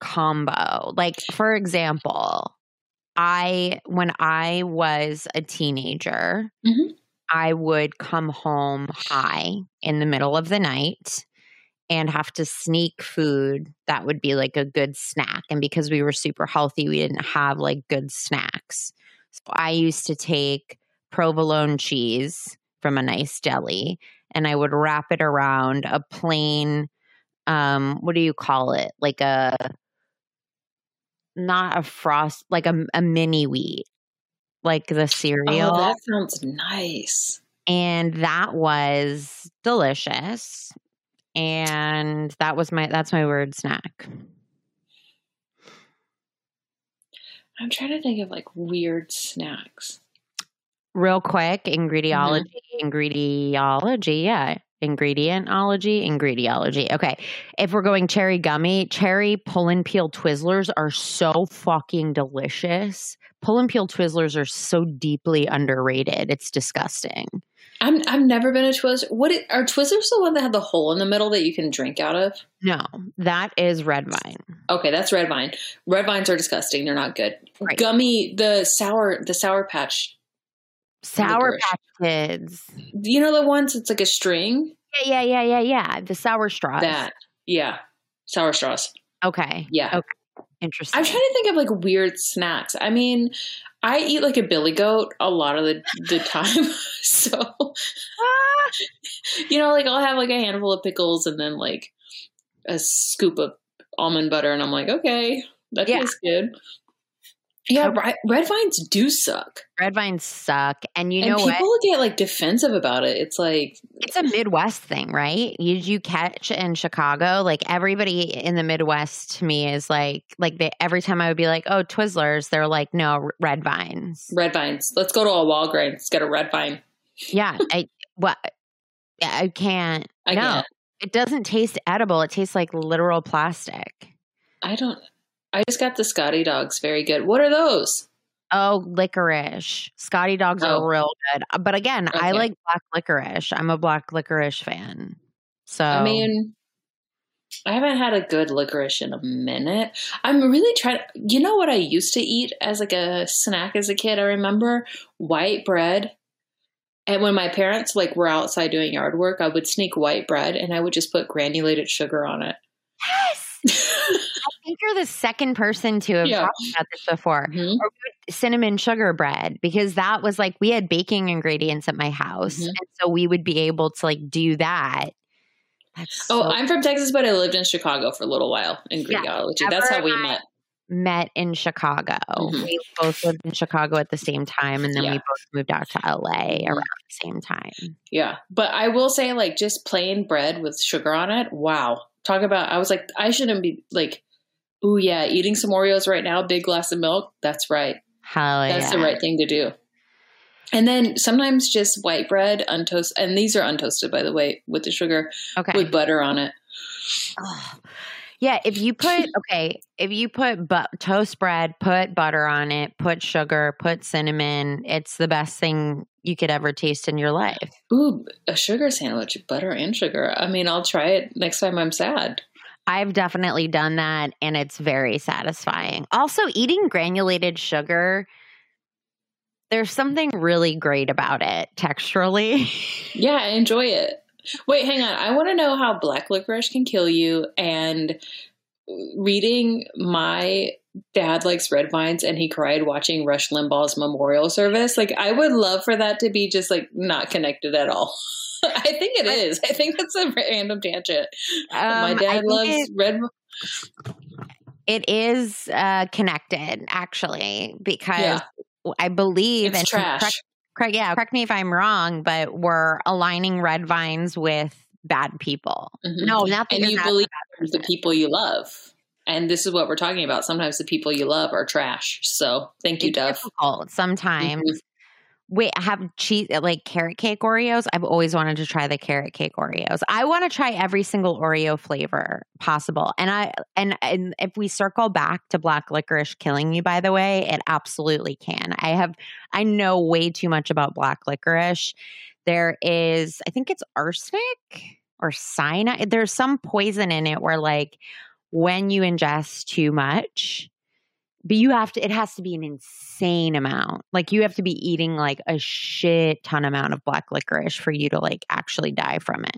combo? Like, for example, I, when I was a teenager, Mhm. I would come home high in the middle of the night and have to sneak food that would be like a good snack. And because we were super healthy, we didn't have like good snacks. So, I used to take provolone cheese from a nice deli and I would wrap it around a plain um what do you call it like a not a frost like a, a mini wheat like the oh, cereal. Oh, that sounds nice. and that was delicious. And that was my that's my word snack. I'm trying to think of like weird snacks. real quick ingrediology mm-hmm. ingrediology yeah. Ingredientology ingrediology. Okay if we're going cherry gummy cherry pull and peel twizzlers are so fucking delicious pull and peel twizzlers are so deeply underrated it's disgusting I'm I've never been a Twizzler. What are Twizzlers the one that have the hole in the middle that you can drink out of? no that is red vine Okay, that's red vine. Red vines are disgusting. They're not good. Right. Gummy, the sour, the sour patch. sour patch kids You know the ones it's like a string. yeah yeah yeah yeah yeah the sour straws That yeah, sour straws. okay Yeah, Okay. Interesting I'm trying to think of like weird snacks. I mean, I eat like a billy goat a lot of the the time. so Ah! you know, like I'll have like a handful of pickles and then like a scoop of almond butter, and I'm like, okay, that Yeah. tastes good. Yeah, ri- red vines do suck, red vines suck and you and know people what get like defensive about it. It's like, it's a Midwest thing, right? You you catch in Chicago, like everybody in the Midwest to me is like like they every time I would be like, oh Twizzlers, they're like no red vines. red vines. Let's go to a Walgreens, Let's get a red vine. Yeah, I what I can't. I no, can't. it doesn't taste edible. It tastes like literal plastic. I don't. I just got the Scotty dogs. Very good. What are those? Oh, licorice. Scotty dogs Oh. are real good. Uh, But again, I like black licorice. I'm a black licorice fan. So I mean, I haven't had a good licorice in a minute. I'm really trying. You know what I used to eat as like a snack as a kid? I remember white bread. And when my parents like were outside doing yard work, I would sneak white bread and I would just put granulated sugar on it. yes, think you're the second person to have Yeah. talked about this before. Mhm. cinnamon sugar bread because that was like we had baking ingredients at my house Mhm. and so we would be able to like do that That's Oh, so- I'm from Texas, but I lived in Chicago for a little while in Yeah. Greekology. That's how we Ever met. met in chicago Mhm. we both lived in chicago at the same time and then we both moved out to la Mhm. around the same time Yeah. But I will say, like, just plain bread with sugar on it. Wow. Talk about, I was like, I shouldn't be like, ooh, yeah, eating some Oreos right now, big glass of milk. That's right. hell That's yeah the right thing to do. And then sometimes just white bread, untoasted, and these are untoasted, by the way, with the sugar, okay with butter on it. Ugh. Yeah, if you put okay, if you put but toast bread, put butter on it, put sugar, put cinnamon, it's the best thing you could ever taste in your life. Ooh, a sugar sandwich, butter and sugar. I mean, I'll try it next time I'm sad. I've definitely done that and it's very satisfying. Also, eating granulated sugar there's something really great about it texturally. Yeah, I enjoy it. Wait, hang on. I want to know how black licorice can kill you. And reading my dad likes red vines and he cried watching Rush Limbaugh's memorial service. Like I would love for that to be just like not connected at all. I think it is. I think that's a random tangent. My Um, I dad loves it- red. It is uh, connected, actually, because Yeah. I believe It's trash. Correct, correct, yeah, correct me if I'm wrong, but we're aligning red vines with bad people. Mhm. No, not and you believe the people you love. And this is what we're talking about. Sometimes the people you love are trash. So thank you, It's Dove. difficult sometimes. Mhm. Wait, I have cheese like carrot cake Oreos. I've always wanted to try the carrot cake Oreos. I want to try every single Oreo flavor possible. And I and and if we circle back to black licorice killing you, by the way, it absolutely can. I have I know way too much about black licorice. There is, I think it's arsenic or cyanide. There's some poison in it where like when you ingest too much, but you have to it has to be an insane amount. Like you have to be eating like a shit ton amount of black licorice for you to like actually die from it.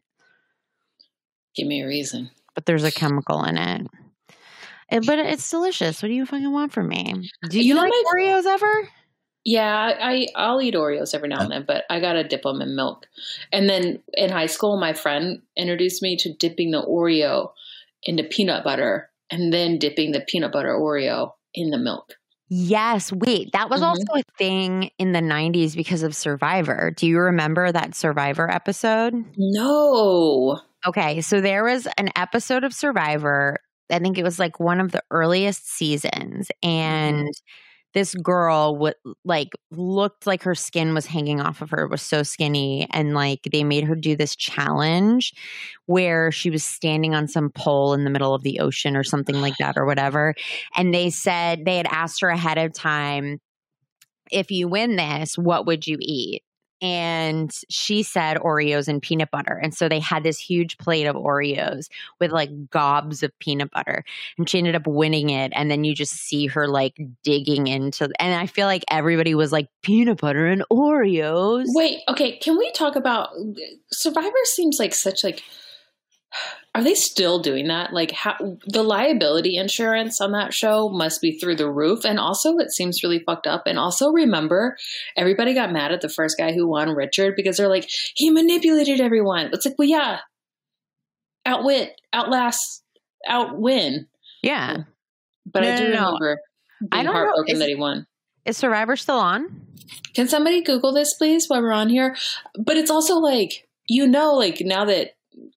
Give me a reason. but there's a chemical in it. It- but it's delicious. What do you fucking want from me? Do you, You like my- oreos ever? Yeah, I I'll eat Oreos every now and then, but I gotta dip them in milk. And then in high school, my friend introduced me to dipping the Oreo into peanut butter and then dipping the peanut butter Oreo in the milk. yes wait that was Mhm. also a thing in the 90s because of survivor do you remember that survivor episode No, Okay, so there was an episode of Survivor. I think it was like one of the earliest seasons, and this girl would like looked like her skin was hanging off of her. It was so skinny, and like they made her do this challenge where she was standing on some pole in the middle of the ocean or something like that, or whatever. And they said they had asked her ahead of time, if you win this, what would you eat? And she said Oreos and peanut butter. And so they had this huge plate of Oreos with like gobs of peanut butter. And she ended up winning it. And then you just see her like digging into and I feel like everybody was like peanut butter and Oreos. wait. Okay, can we talk about uh, Survivor? Seems like such like. Are they still doing that? Like how the liability insurance on that show must be through the roof, and also it seems really fucked up. And also remember, everybody got mad at the first guy who won, Richard, because they're like he manipulated everyone. It's like, well, yeah, outwit, outlast, outwin. Yeah. But No, I do no, no. remember I being don't know. heartbroken Is- that he won. Is Survivor still on? Can somebody Google this, please, while we're on here? But it's also like, you know, like now that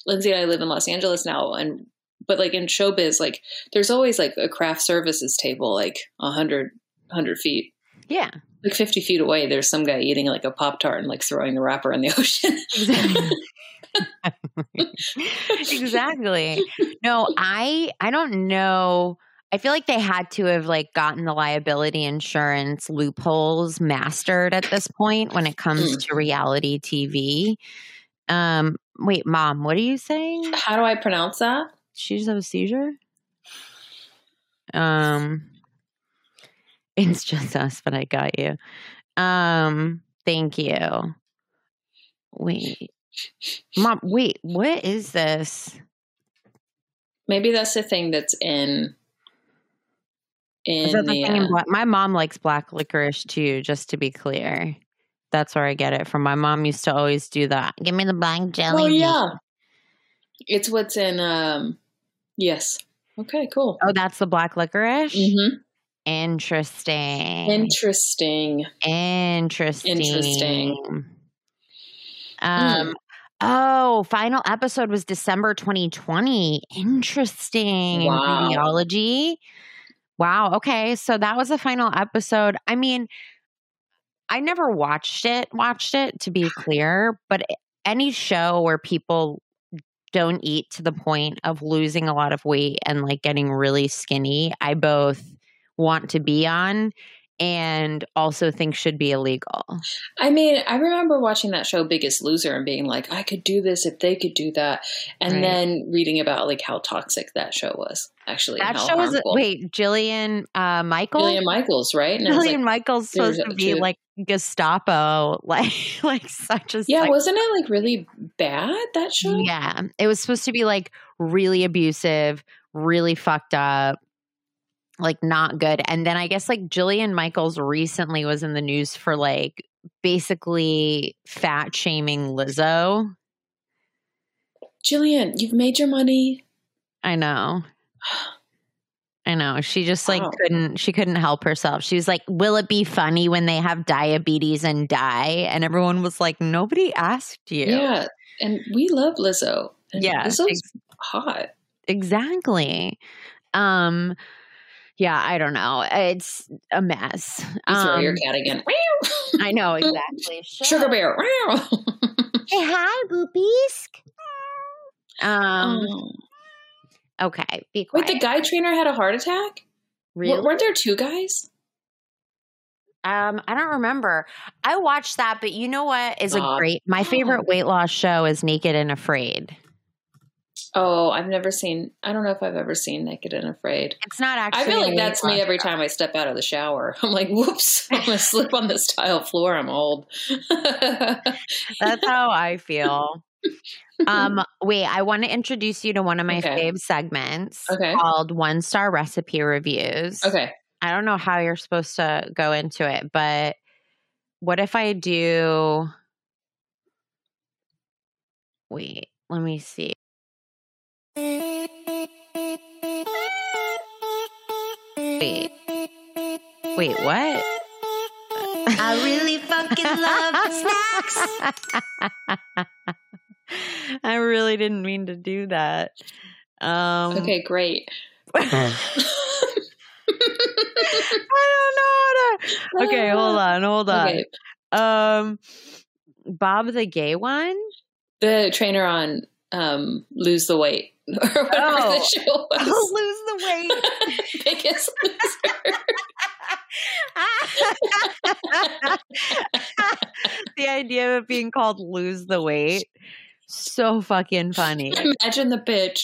Lindsay and I live in Los Angeles now, and but like in showbiz, like there's always like a craft services table, like a hundred hundred feet, Yeah. like fifty feet away. There's some guy eating like a pop tart and like throwing the wrapper in the ocean. exactly. No, I I don't know. I feel like they had to have like gotten the liability insurance loopholes mastered at this point when it comes Mm. to reality TV. Um wait, mom, what are you saying? How do I pronounce that? She just have a seizure? Um it's just us, but I got you. Um thank you. Wait. Mom, wait, what is this? Maybe that's the thing that's in in Is that the the. thing in uh, black? My mom likes black licorice too, just to be clear. That's where I get it from. My mom used to always do that. Give me the black jelly. oh yeah, it's what's in. um Yes. Okay. Cool. Oh, that's the black licorice? hmm Interesting. Interesting. Interesting. Interesting. Um oh, final episode was December 2020. Interesting. in Wow. Radiology. Wow. Okay. So that was the final episode. I mean, I never watched it, watched it to be clear, but any show where people don't eat to the point of losing a lot of weight and like getting really skinny, I both want to be on and also think should be illegal. I mean, I remember watching that show Biggest Loser and being like, I could do this if they could do that. And Right. then reading about like how toxic that show was actually. That show harmful. wait, Jillian uh Michael. Jillian Michaels, right? And Jillian like, Michael's was supposed to be like Gestapo, like like such a yeah, psych- wasn't it like really bad that show? Yeah, it was supposed to be like really abusive, really fucked up. Like not good. And then I guess like Jillian Michaels recently was in the news for like basically fat shaming Lizzo. Jillian, you've made your money. I know. I know. She just like Wow. couldn't she couldn't help herself. She was like, "Will it be funny when they have diabetes and die?" And everyone was like, "Nobody asked you." Yeah. And we love Lizzo. And Yeah, Lizzo's ex- hot. Exactly. Um yeah, I don't know. It's a mess. You throw Um, your cat again. I know exactly. Sugar bear. Hey, hi, boobies. Um. Oh. Okay. Be quiet. Wait, the guy trainer had a heart attack? really? W- Weren't there two guys? Um, I don't remember. I watched that, but you know what is a great. My favorite weight loss show is Naked and Afraid. Oh, I've never seen. I don't know if I've ever seen Naked and Afraid. It's not actually. I feel like that's me every time I step out of the shower. I'm like, whoops, I'm gonna slip on this tile floor. I'm old. That's how I feel. um, wait, I want to introduce you to one of my Okay. fave segments Okay. called One Star Recipe Reviews. okay. I don't know how you're supposed to go into it, but what if I do? Wait, let me see. Wait, wait, what? I really fucking love snacks. I really didn't mean to do that. Um, Okay, great. I don't know how to. Okay, hold on, hold on. Okay. Um, Bob the gay one. The trainer on um, Lose the Weight or whatever Oh. the show was. I'll lose the weight. Biggest loser. the idea of it being called "lose the weight," so fucking funny. Imagine the bitch.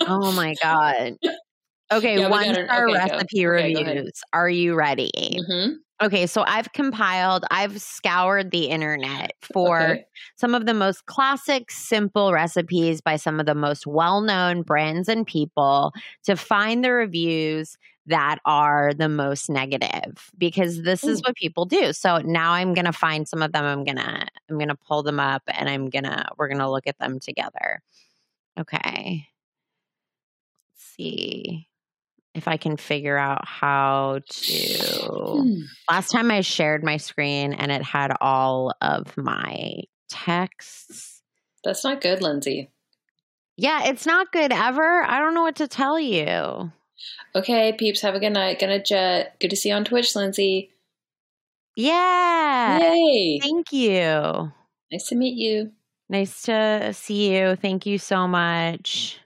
Oh my god. Okay, Yeah, one star okay, recipe Okay, go reviews. Are you ready? hmm Okay, so I've compiled, I've scoured the internet for Okay. some of the most classic, simple recipes by some of the most well known brands and people to find the reviews that are the most negative because this is hmm. what people do. So now I'm going to find some of them. I'm going to, I'm going to pull them up and I'm going to, we're going to look at them together. Okay. Let's see if I can figure out how to. Hmm. Last time I shared my screen and it had all of my texts. That's not good, Lindsay. Yeah, it's not good ever. I don't know what to tell you. Okay, peeps, have a good night. Gonna jet. Good to see you on Twitch, Lindsay. Yeah. Yay! Thank you. Nice to meet you. Nice to see you. Thank you so much.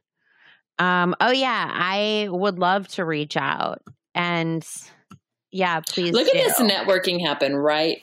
Um, oh yeah, I would love to reach out and yeah, please. Look at this networking happen right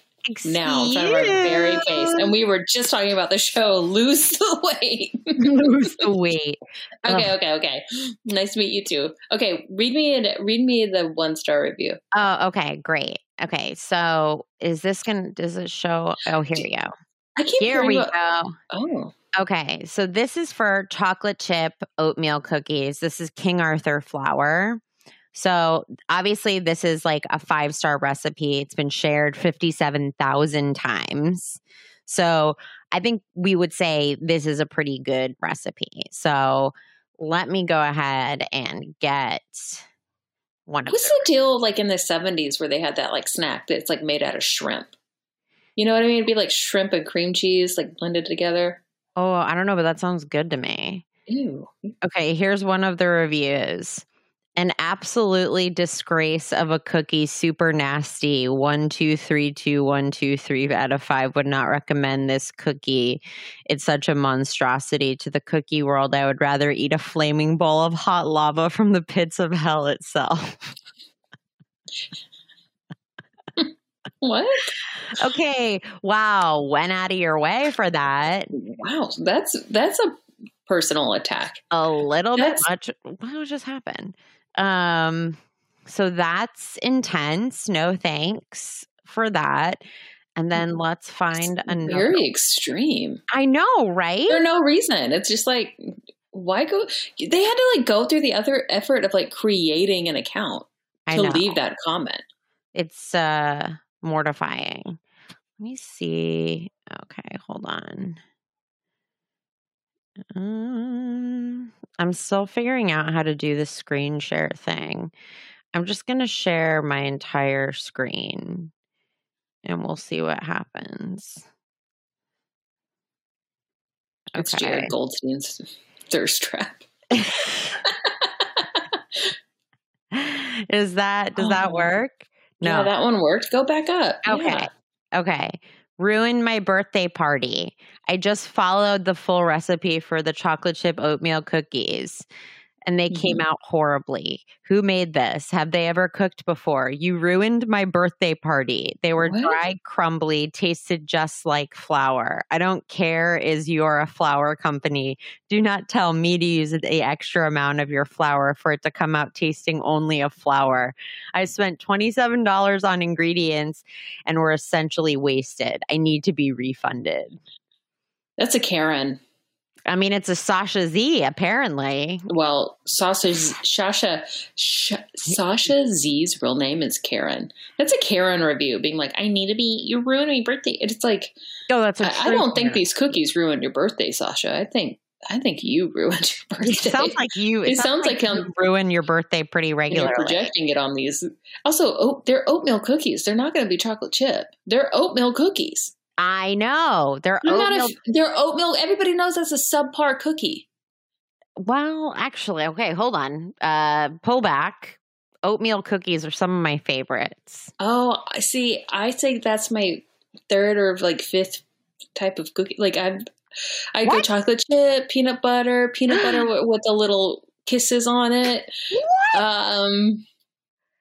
now in front of our very face. And we were just talking about the show Lose the Weight. lose the weight. okay, okay, okay. Nice to meet you too. Okay, read me a, read me the one star review. Oh, okay, great. Okay, so is this gonna does it show? Oh, here we go. I keep Here we about- go. Oh, Okay, so this is for chocolate chip oatmeal cookies. This is King Arthur flour. So obviously, this is like a five star recipe. It's been shared 57,000 times. So I think we would say this is a pretty good recipe. So let me go ahead and get one of what's the deal like in the seventies where they had that like snack that's like made out of shrimp? You know what I mean? It'd be like shrimp and cream cheese like blended together. Oh, I don't know, but that sounds good to me. Ew. Okay, here's one of the reviews. An absolutely disgrace of a cookie, super nasty. One, two, three, two, one, two, three out of five would not recommend this cookie. It's such a monstrosity to the cookie world. I would rather eat a flaming bowl of hot lava from the pits of hell itself. What? okay, wow, went out of your way for that. Wow, that's that's a personal attack. a little That's- bit much. What just happened? Um, so that's intense. No thanks for that. And then let's find another. Very extreme. I know, right? For no reason. It's just like why go they had to like go through the other effort of like creating an account. To leave that comment. It's uh mortifying. Let me see. Okay, hold on. Um, I'm still figuring out how to do the screen share thing. I'm just going to share my entire screen and we'll see what happens. It's Okay. Jared Goldstein's thirst trap. Is that does that Oh. Work? Yeah, that one worked. Go back up. Okay. Yeah. Okay. Ruined my birthday party. I just followed the full recipe for the chocolate chip oatmeal cookies and they came Mm-hmm. out horribly. Who made this? Have they ever cooked before? You ruined my birthday party. They were What? dry, crumbly, tasted just like flour. I don't care is you're a flour company. Do not tell me to use the extra amount of your flour for it to come out tasting only of flour. I spent $27 on ingredients and were essentially wasted. I need to be refunded. That's a Karen. I mean, it's a Sasha Z, apparently. Well, Sasha, Sasha, Sh- Sasha Z's real name is Karen. That's a Karen review, being like, "I need to be. You ruined my birthday." It's like Oh, that's I, I don't think these cookies ruined your birthday, Sasha. I think I think you ruined your birthday. It sounds like you. It sounds like, you um, ruin your birthday pretty regularly. you're projecting it on these. Also, oh, they're oatmeal cookies. They're not going to be chocolate chip. They're oatmeal cookies. I know they're oatmeal. they're oatmeal. Everybody knows that's a subpar cookie. well, actually, okay, hold on. Uh, pull back. Oatmeal cookies are some of my favorites. Oh, I see. I think that's my third or like fifth type of cookie. Like I've, I go chocolate chip, peanut butter, peanut butter with, with the little kisses on it. Um,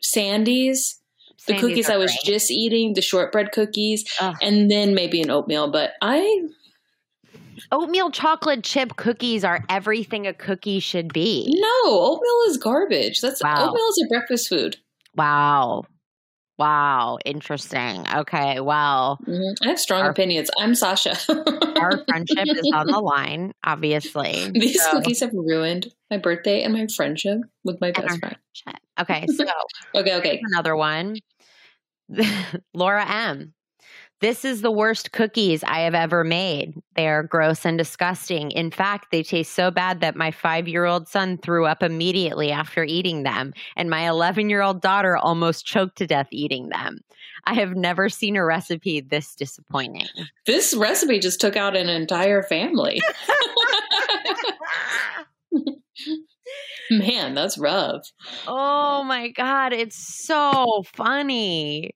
Sandies, the cookies I was great. just eating, the shortbread cookies, Ugh. and then maybe an oatmeal. But I, oatmeal chocolate chip cookies are everything a cookie should be. no, oatmeal is garbage. That's Wow. oatmeal is a breakfast food. Wow. Wow. Interesting. Okay. Well, Mhm. I have strong Our- opinions. I'm Sasha. our friendship is on the line, obviously. These So- cookies have ruined my birthday and my friendship with my best friend. Shit. Okay. So Okay, okay. another one. Laura M. This is the worst cookies I have ever made. They are gross and disgusting. In fact, they taste so bad that my five year old son threw up immediately after eating them, and my 11 year old daughter almost choked to death eating them. I have never seen a recipe this disappointing. This recipe just took out an entire family. Man, that's rough. oh my God, it's so funny.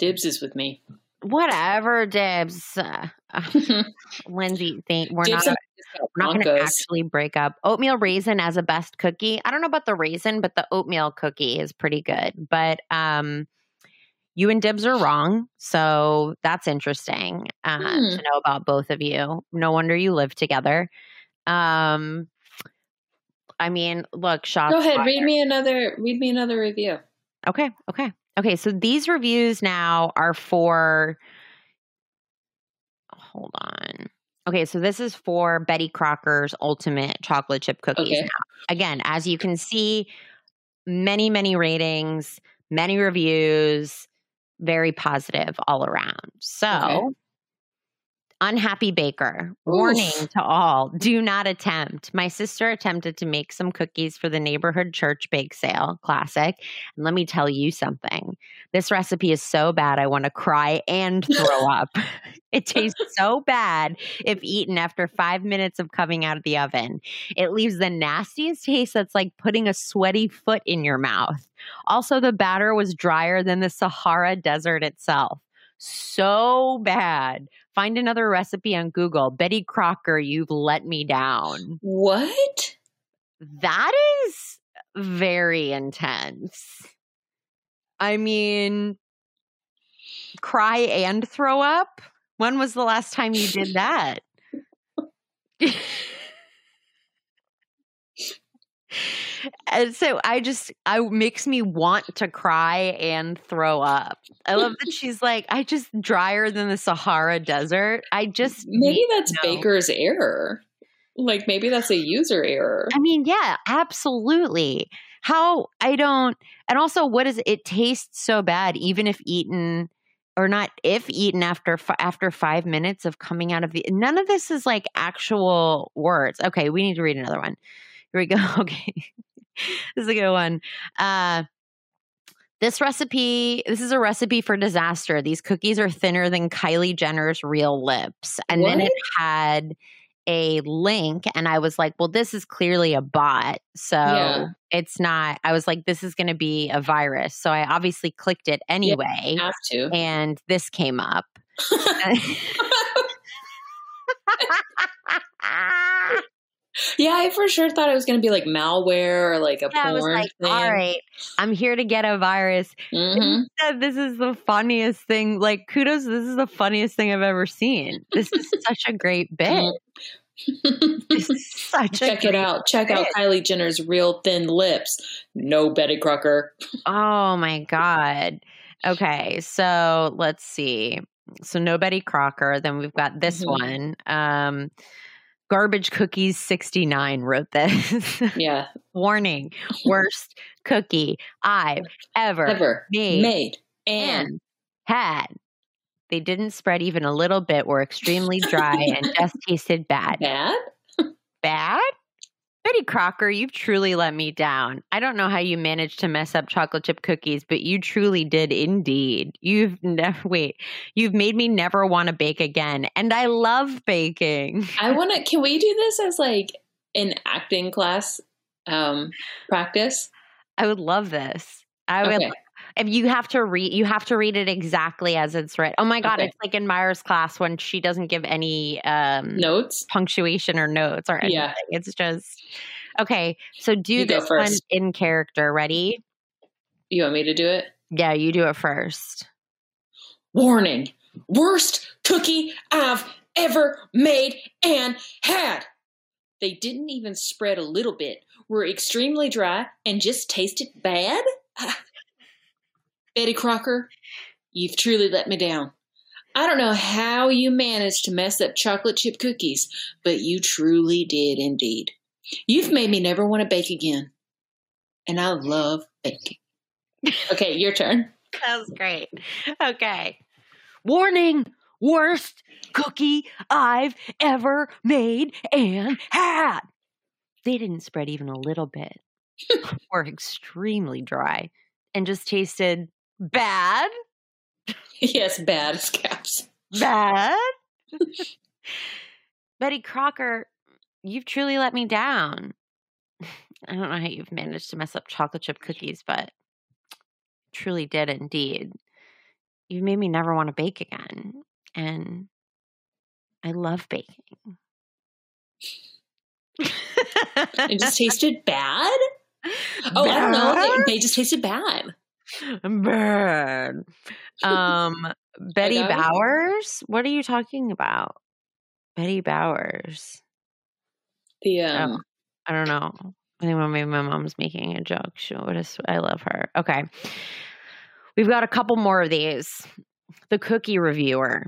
Dibs is with me. Whatever, Dibs. Uh, Lindsay, think we're Dibs not. We're not going to actually break up. Oatmeal raisin as a best cookie. I don't know about the raisin, but the oatmeal cookie is pretty good. But um, you and Dibs are wrong. So that's interesting uh, Hmm. to know about both of you. No wonder you live together. Um, I mean, look, shots. Go ahead, fired. read me another read me another review. Okay, okay. Okay, so these reviews now are for hold on. Okay, so this is for Betty Crocker's ultimate chocolate chip cookies. Okay. Now, again, as you can see, many, many ratings, many reviews, very positive all around. So, Okay. Unhappy baker, warning Oof. to all do not attempt. My sister attempted to make some cookies for the neighborhood church bake sale, classic. And let me tell you something this recipe is so bad, I want to cry and throw up. It tastes so bad if eaten after five minutes of coming out of the oven. It leaves the nastiest taste that's like putting a sweaty foot in your mouth. Also, the batter was drier than the Sahara Desert itself. So bad. Find another recipe on Google. Betty Crocker, you've let me down. What? That is very intense. I mean, cry and throw up? When was the last time you did that? and so I just I makes me want to cry and throw up. I love that she's like I just drier than the Sahara Desert. I just Maybe that's know. Baker's error. Like maybe that's a user error. I mean, yeah, absolutely. how I don't and also what is it tastes so bad even if eaten or not if eaten after after 5 minutes of coming out of the none of this is like actual words. Okay, we need to read another one. Here we go. Okay. this is a good one. Uh this recipe, this is a recipe for disaster. These cookies are thinner than Kylie Jenner's real lips. And then it had a link, and I was like, well, this is clearly a bot. So Yeah. it's not, I was like, this is going to be a virus. So I obviously clicked it anyway, Have to. and this came up. yeah, I for sure thought it was going to be like malware or like a Yeah, I was porn like, thing. all right, I'm here to get a virus. Mhm. Instead, this is the funniest thing. Like, kudos, this is the funniest thing I've ever seen. This is such a great bit. This is such a Check it out. Check out. Kylie Jenner's real thin lips. No Betty Crocker. Oh my God. Okay, so let's see. So no Betty Crocker. Then we've got this Mhm. one. Um, Garbage Cookies 69 wrote this. Yeah. Warning, worst cookie I've ever, Ever made, made and and had. They didn't spread even a little bit, were extremely dry, and just tasted bad. bad. Bad? Betty Crocker, you've truly let me down. I don't know how you managed to mess up chocolate chip cookies, but you truly did indeed. You've never, wait, you've made me never want to bake again. And I love baking. I want to. Can we do this as like an acting class um, practice? I would love this. I would Okay. If you have to read you have to read it exactly as it's written. Oh my god, Okay. it's like in Myra's class when she doesn't give any um Notes. punctuation or notes or anything. Yeah. It's just okay. So do You this one in character. Ready? You want me to do it? Yeah, you do it first. Warning: worst cookie I've ever made and had. They didn't even spread a little bit. Were extremely dry and just tasted bad. Betty Crocker, you've truly let me down. I don't know how you managed to mess up chocolate chip cookies, but you truly did indeed. You've made me never want to bake again. And I love baking. Okay, your turn. That was great. Okay. Warning worst cookie I've ever made and had. They didn't spread even a little bit, were extremely dry, and just tasted bad. Yes, bad as caps. Bad. Betty Crocker, you've truly let me down. I don't know how you've managed to mess up chocolate chip cookies, but truly did indeed. You've made me never want to bake again. And I love baking. It just tasted bad? Oh, I don't know. They, they just tasted bad. Bad. Um, Betty. Bowers? What are you talking about? Betty Bowers. The um, I don't know. I think maybe my mom's making a joke. She would have, I love her. Okay. We've got a couple more of these. The cookie reviewer.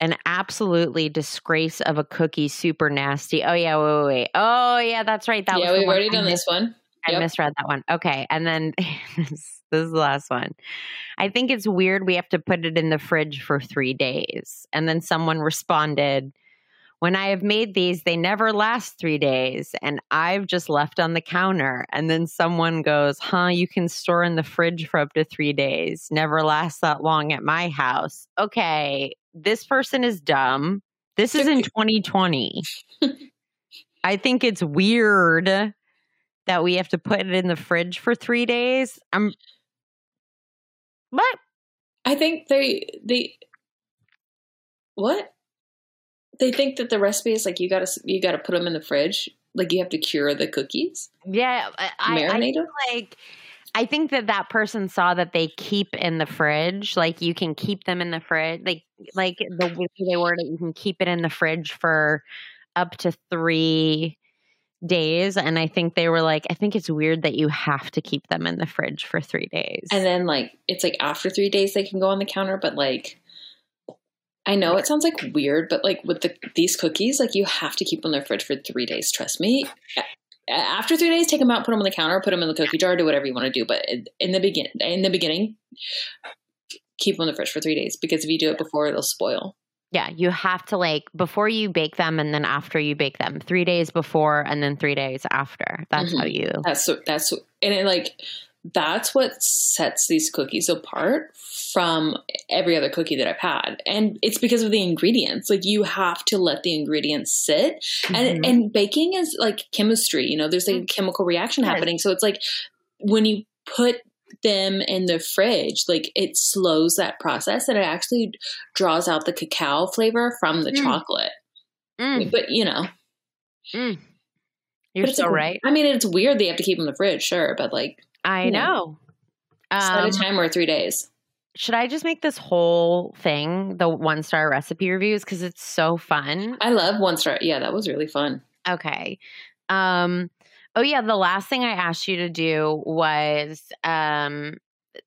An absolutely disgrace of a cookie, super nasty. Oh yeah, wait, wait, wait. Oh yeah, that's right. That was yeah, the we've already done this one. I Yep. misread that one. Okay. And then this, is the last one. I think it's weird we have to put it in the fridge for three days. And then someone responded, When I have made these, they never last three days. And I've just left on the counter. And then someone goes, Huh, you can store in the fridge for up to three days. Never lasts that long at my house. Okay. This person is dumb. This is in 2020. I think it's weird that we have to put it in the fridge for three days. I'm what? I think they they what they think that the recipe is like you gotta you gotta put them in the fridge. Like you have to cure the cookies, Yeah, I, I, I marinate them. like. I think that that person saw that they keep in the fridge. Like you can keep them in the fridge. Like like the way they word it, you can keep it in the fridge for up to three days. And I think they were like, I think it's weird that you have to keep them in the fridge for three days. And then like it's like after three days they can go on the counter, but like I know it sounds like weird, but like with the these cookies, like you have to keep them in the fridge for three days. Trust me. after three days, take them out, put them on the counter, put them in the cookie jar, do whatever you want to do. But in the begin, in the beginning, keep them in the fridge for three days because if you do it before, they'll spoil. Yeah, you have to like before you bake them and then after you bake them. Three days before and then three days after. That's Mhm. how you. That's that's and it like that's what sets these cookies apart from every other cookie that I've had, and it's because of the ingredients. Like you have to let the ingredients sit, and Mhm. and baking is like chemistry. You know, there's like a chemical reaction Yes. happening. So it's like when you put them in the fridge, like it slows that process, and it actually draws out the cacao flavor from the Mm. chocolate. Mm, But you know, mm. You're but so right. I mean, it's weird they have to keep them in the fridge, sure, but like I yeah. know. set Um, a timer three days. should I just make this whole thing the one star recipe reviews because it's so fun? I love one star. Yeah, that was really fun. Okay. Um oh yeah, the last thing I asked you to do was um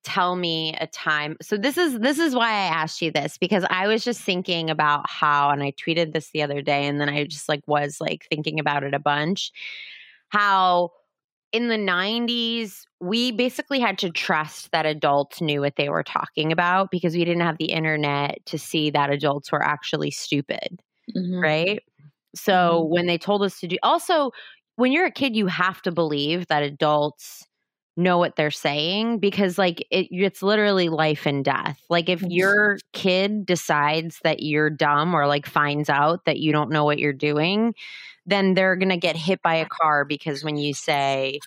tell me a time. So this is this is why I asked you this because I was just thinking about how and I tweeted this the other day and then I just like was like thinking about it a bunch how in the 90s we basically had to trust that adults knew what they were talking about because we didn't have the internet to see that adults were actually stupid Mhm. right? So when they told us to do, also when you're a kid, you have to believe that adults know what they're saying because like it, it's literally life and death. Like if your kid decides that you're dumb or like finds out that you don't know what you're doing, then they're gonna get hit by a car because when you say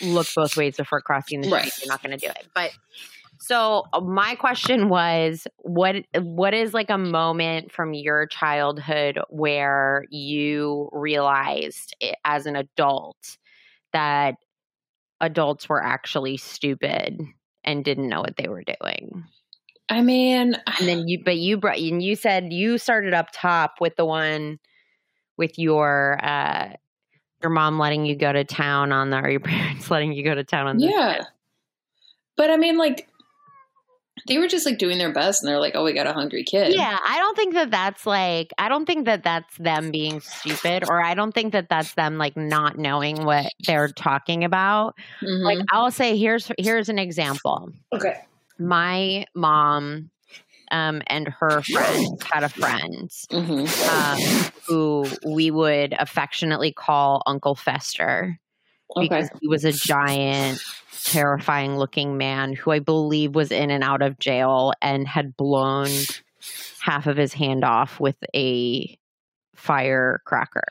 look both ways before crossing the street, Right. you're not gonna do it. But so uh, my question was what what is like a moment from your childhood where you realized i- as an adult that adults were actually stupid and didn't know what they were doing. I mean, And then you but you brought and you said you started up top with the one with your uh your mom letting you go to town on the or your parents letting you go to town on the yeah. But I mean, like, they were just like doing their best, and they're like, "Oh, we got a hungry kid." Yeah, I don't think that that's like I don't think that that's them being stupid or I don't think that that's them like not knowing what they're talking about. Mhm. Like I'll say here's here's an example. okay. My mom um and her friend had a friend hmm um who we would affectionately call Uncle Fester Okay. because he was a giant terrifying looking man who I believe was in and out of jail and had blown half of his hand off with a firecracker.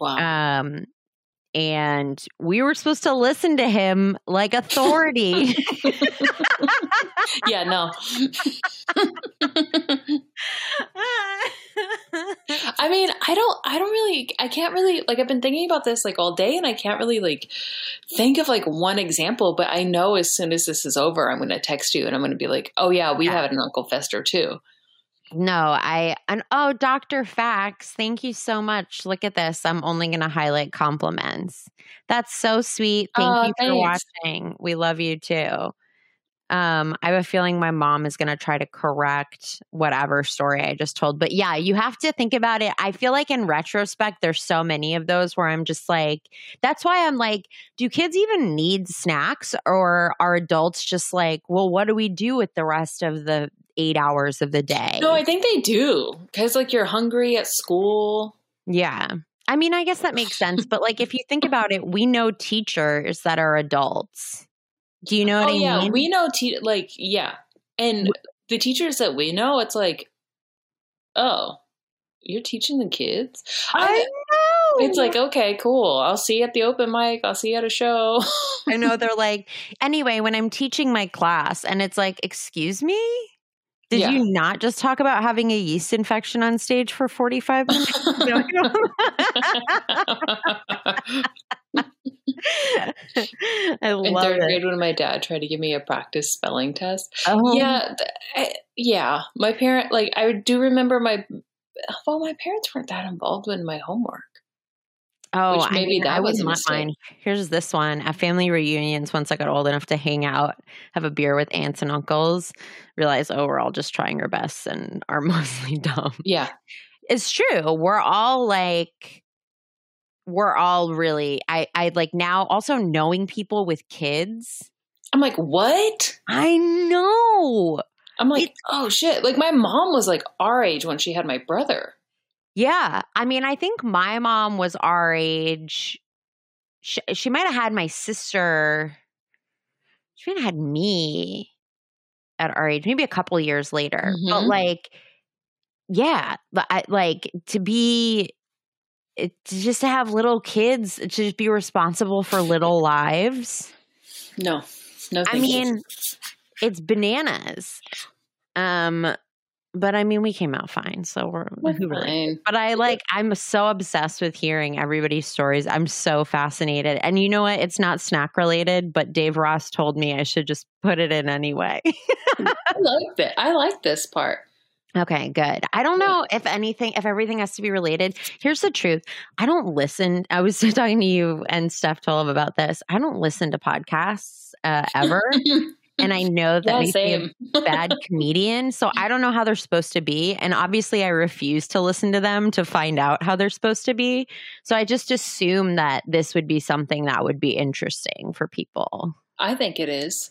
Wow. Um, and we were supposed to listen to him like authority. yeah. No. I mean, I don't. I don't really. I can't really like. I've been thinking about this like all day, and I can't really like think of like one example. But I know as soon as this is over, I'm going to text you, and I'm going to be like, "Oh yeah, we Yeah. have an Uncle Fester too." no, I and oh, Dr. Fax, thank you so much. Look at this. I'm only going to highlight compliments. That's so sweet. Thank Aw, you for watching. We love you too. Um, I have a feeling my mom is going to try to correct whatever story I just told. But yeah, you have to think about it. I feel like in retrospect, there's so many of those where I'm just like, that's why I'm like, do kids even need snacks or are adults just like, well, what do we do with the rest of the eight hours of the day? No, I think they do because like you're hungry at school. Yeah. I mean, I guess that makes sense. But like, if you think about it, we know teachers that are adults. Do you know what oh I yeah, mean? we know. Te- like yeah, and the teachers that we know, it's like, oh, you're teaching the kids. I know. It's like okay, cool. I'll see you at the open mic. I'll see you at a show. I know they're like, anyway, when I'm teaching my class, and it's like, excuse me? Did Yeah. you not just talk about having a yeast infection on stage for 45 minutes? No, I don't- In love third it. grade, when my dad tried to give me a practice spelling test, Oh, yeah, th- I, yeah, my parent like I do remember my. Well, my parents weren't that involved in my homework. Oh, Which I maybe mean, that I was wouldn't mine. Here's this one. At family reunions, once I got old enough to hang out, have a beer with aunts and uncles, realize, oh, we're all just trying our best and are mostly dumb. Yeah, It's true. We're all like, we're all really I I like now also knowing people with kids. I'm like, what? I know. I'm like, oh shit. Like my mom was like our age when she had my brother. Yeah. I mean, I think my mom was our age. She, she might have had my sister. She might have had me at our age, maybe a couple years later. But Mhm. like, yeah, I, like to be, it, to just to have little kids, to just be responsible for little lives. No. No I thank you. mean, it's bananas. Um, but I mean, we came out fine, so we're We're fine. but I like, I'm so obsessed with hearing everybody's stories. I'm so fascinated. And you know what? It's not snack related, but Dave Ross told me I should just put it in anyway. I like that. I like this part. okay, good. I don't know if anything, if everything has to be related. Here's the truth I don't listen. I was talking to you and Steph Tollem about this. I don't listen to podcasts uh, ever. and I know that yeah, makes me a bad comedian. So I don't know how they're supposed to be. And obviously, I refuse to listen to them to find out how they're supposed to be. So I just assume that this would be something that would be interesting for people. I think it is.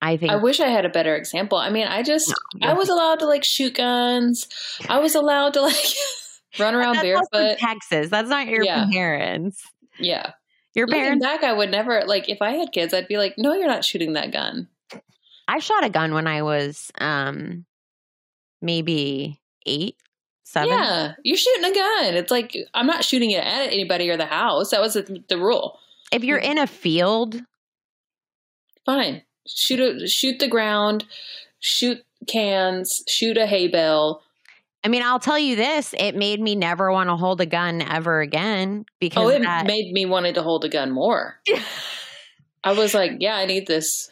I think I wish I had a better example. I mean, I just No, I was allowed to like shoot guns. I was allowed to like run around barefoot. Texas. That's not your Yeah. parents. Yeah. Your Looking parents. back, I would never like if I had kids, I'd be like, no, you're not shooting that gun. I shot a gun when I was um maybe eight, seven. Yeah, you're shooting a gun. It's like I'm not shooting it at anybody or the house. That was the, the rule. If you're in a field, Fine, shoot a, shoot the ground, shoot cans, shoot a hay bale. I mean, I'll tell you this: it made me never want to hold a gun ever again because Oh, it that, made me wanted to hold a gun more. I was like, yeah, I need this.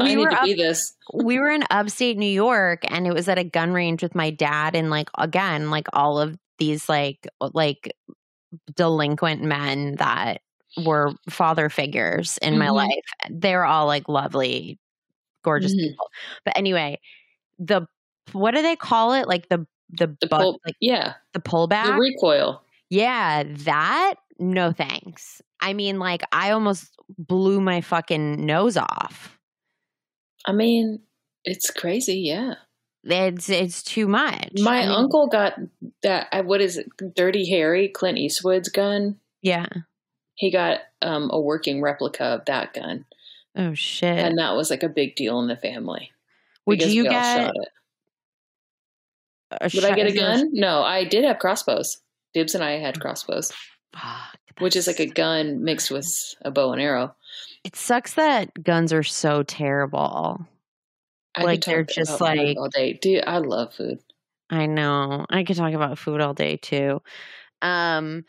I we need were to up be this. we were in upstate New York and it was at a gun range with my dad and like again like all of these like like delinquent men that were father figures in my Mhm. life. They're all like lovely gorgeous Mhm. people. But anyway, the what do they call it? Like the the, The pull, like yeah, the pullback. the recoil. Yeah, that no thanks. I mean, like I almost blew my fucking nose off. I mean, it's crazy. Yeah, It's it's too much. my I mean, uncle got that. uh, What is it? Dirty Harry, Clint Eastwood's gun. Yeah. He got um, a working replica of that gun, Oh shit. and that was like a big deal in the family. Would you get shot Would I get a gun? No, I did have crossbows. Dibs and I had crossbows, Fuck, which is like a gun mixed with a bow and arrow. It sucks that guns are so terrible. I Like, they're just like- all day, dude. I love food. I know. I could talk about food all day too. Um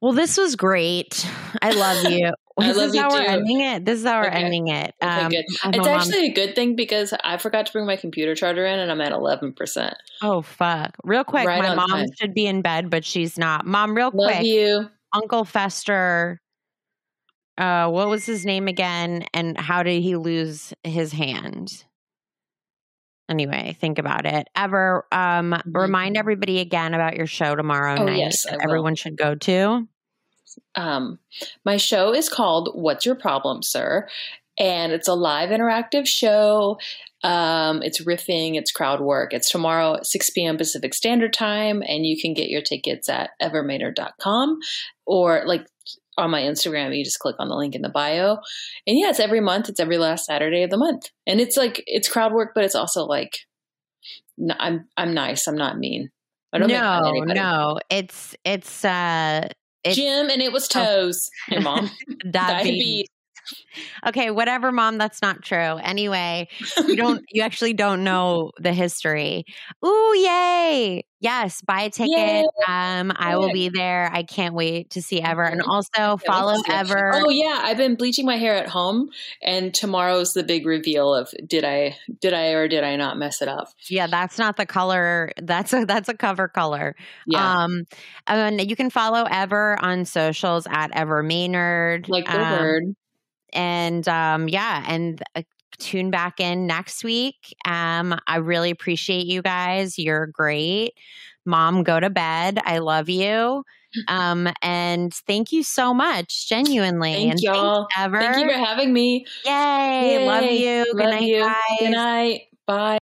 well this was great. I love you. I this is how we're too. ending it. This is how we're Okay. ending it. Okay, Um, good. It's my mom- actually a good thing because I forgot to bring my computer charger in, and I'm at eleven percent. Oh fuck. Real quick, Right my mom time. should be in bed, but she's not. Mom, real Love quick. you. Uncle Fester uh what was his name again and how did he lose his hand? Anyway, think about it. Ever um remind everybody again about your show tomorrow Mm-hmm. Oh, night. yes, I that will. everyone should go to. Um, my show is called "What's Your Problem, Sir," and it's a live interactive show. Um, it's riffing, it's crowd work. It's tomorrow at 6 p.m. Pacific Standard Time, and you can get your tickets at evermaynard.com or like on my Instagram. You just click on the link in the bio. And yeah, it's every month. It's every last Saturday of the month, and it's like it's crowd work, but it's also like I'm I'm nice. I'm not mean. I don't No, no. It's it's uh Jim and it was Oh. toes. Your mom. diabetes. Okay, whatever, mom. That's not true. Anyway, you don't. You actually don't know the history. Ooh, yay! Yes, buy a ticket. Yay. Um, I will be there. I can't wait to see Ever, and also follow. Ever. Oh yeah, I've been bleaching my hair at home, and tomorrow's the big reveal of did I did I or did I not mess it up? Yeah, that's not the color. That's a that's a cover color. Yeah, Um, and you can follow Ever on socials at Ever Maynard. like the Um, word. And um yeah and uh, tune back in next week um i really appreciate you guys you're great mom go to bed i love you Um, and thank you so much, genuinely. Thank and y'all. Ever. Thank you for having me. Yay. Love Yay. you. Good Love night, you. guys. Good night. Bye.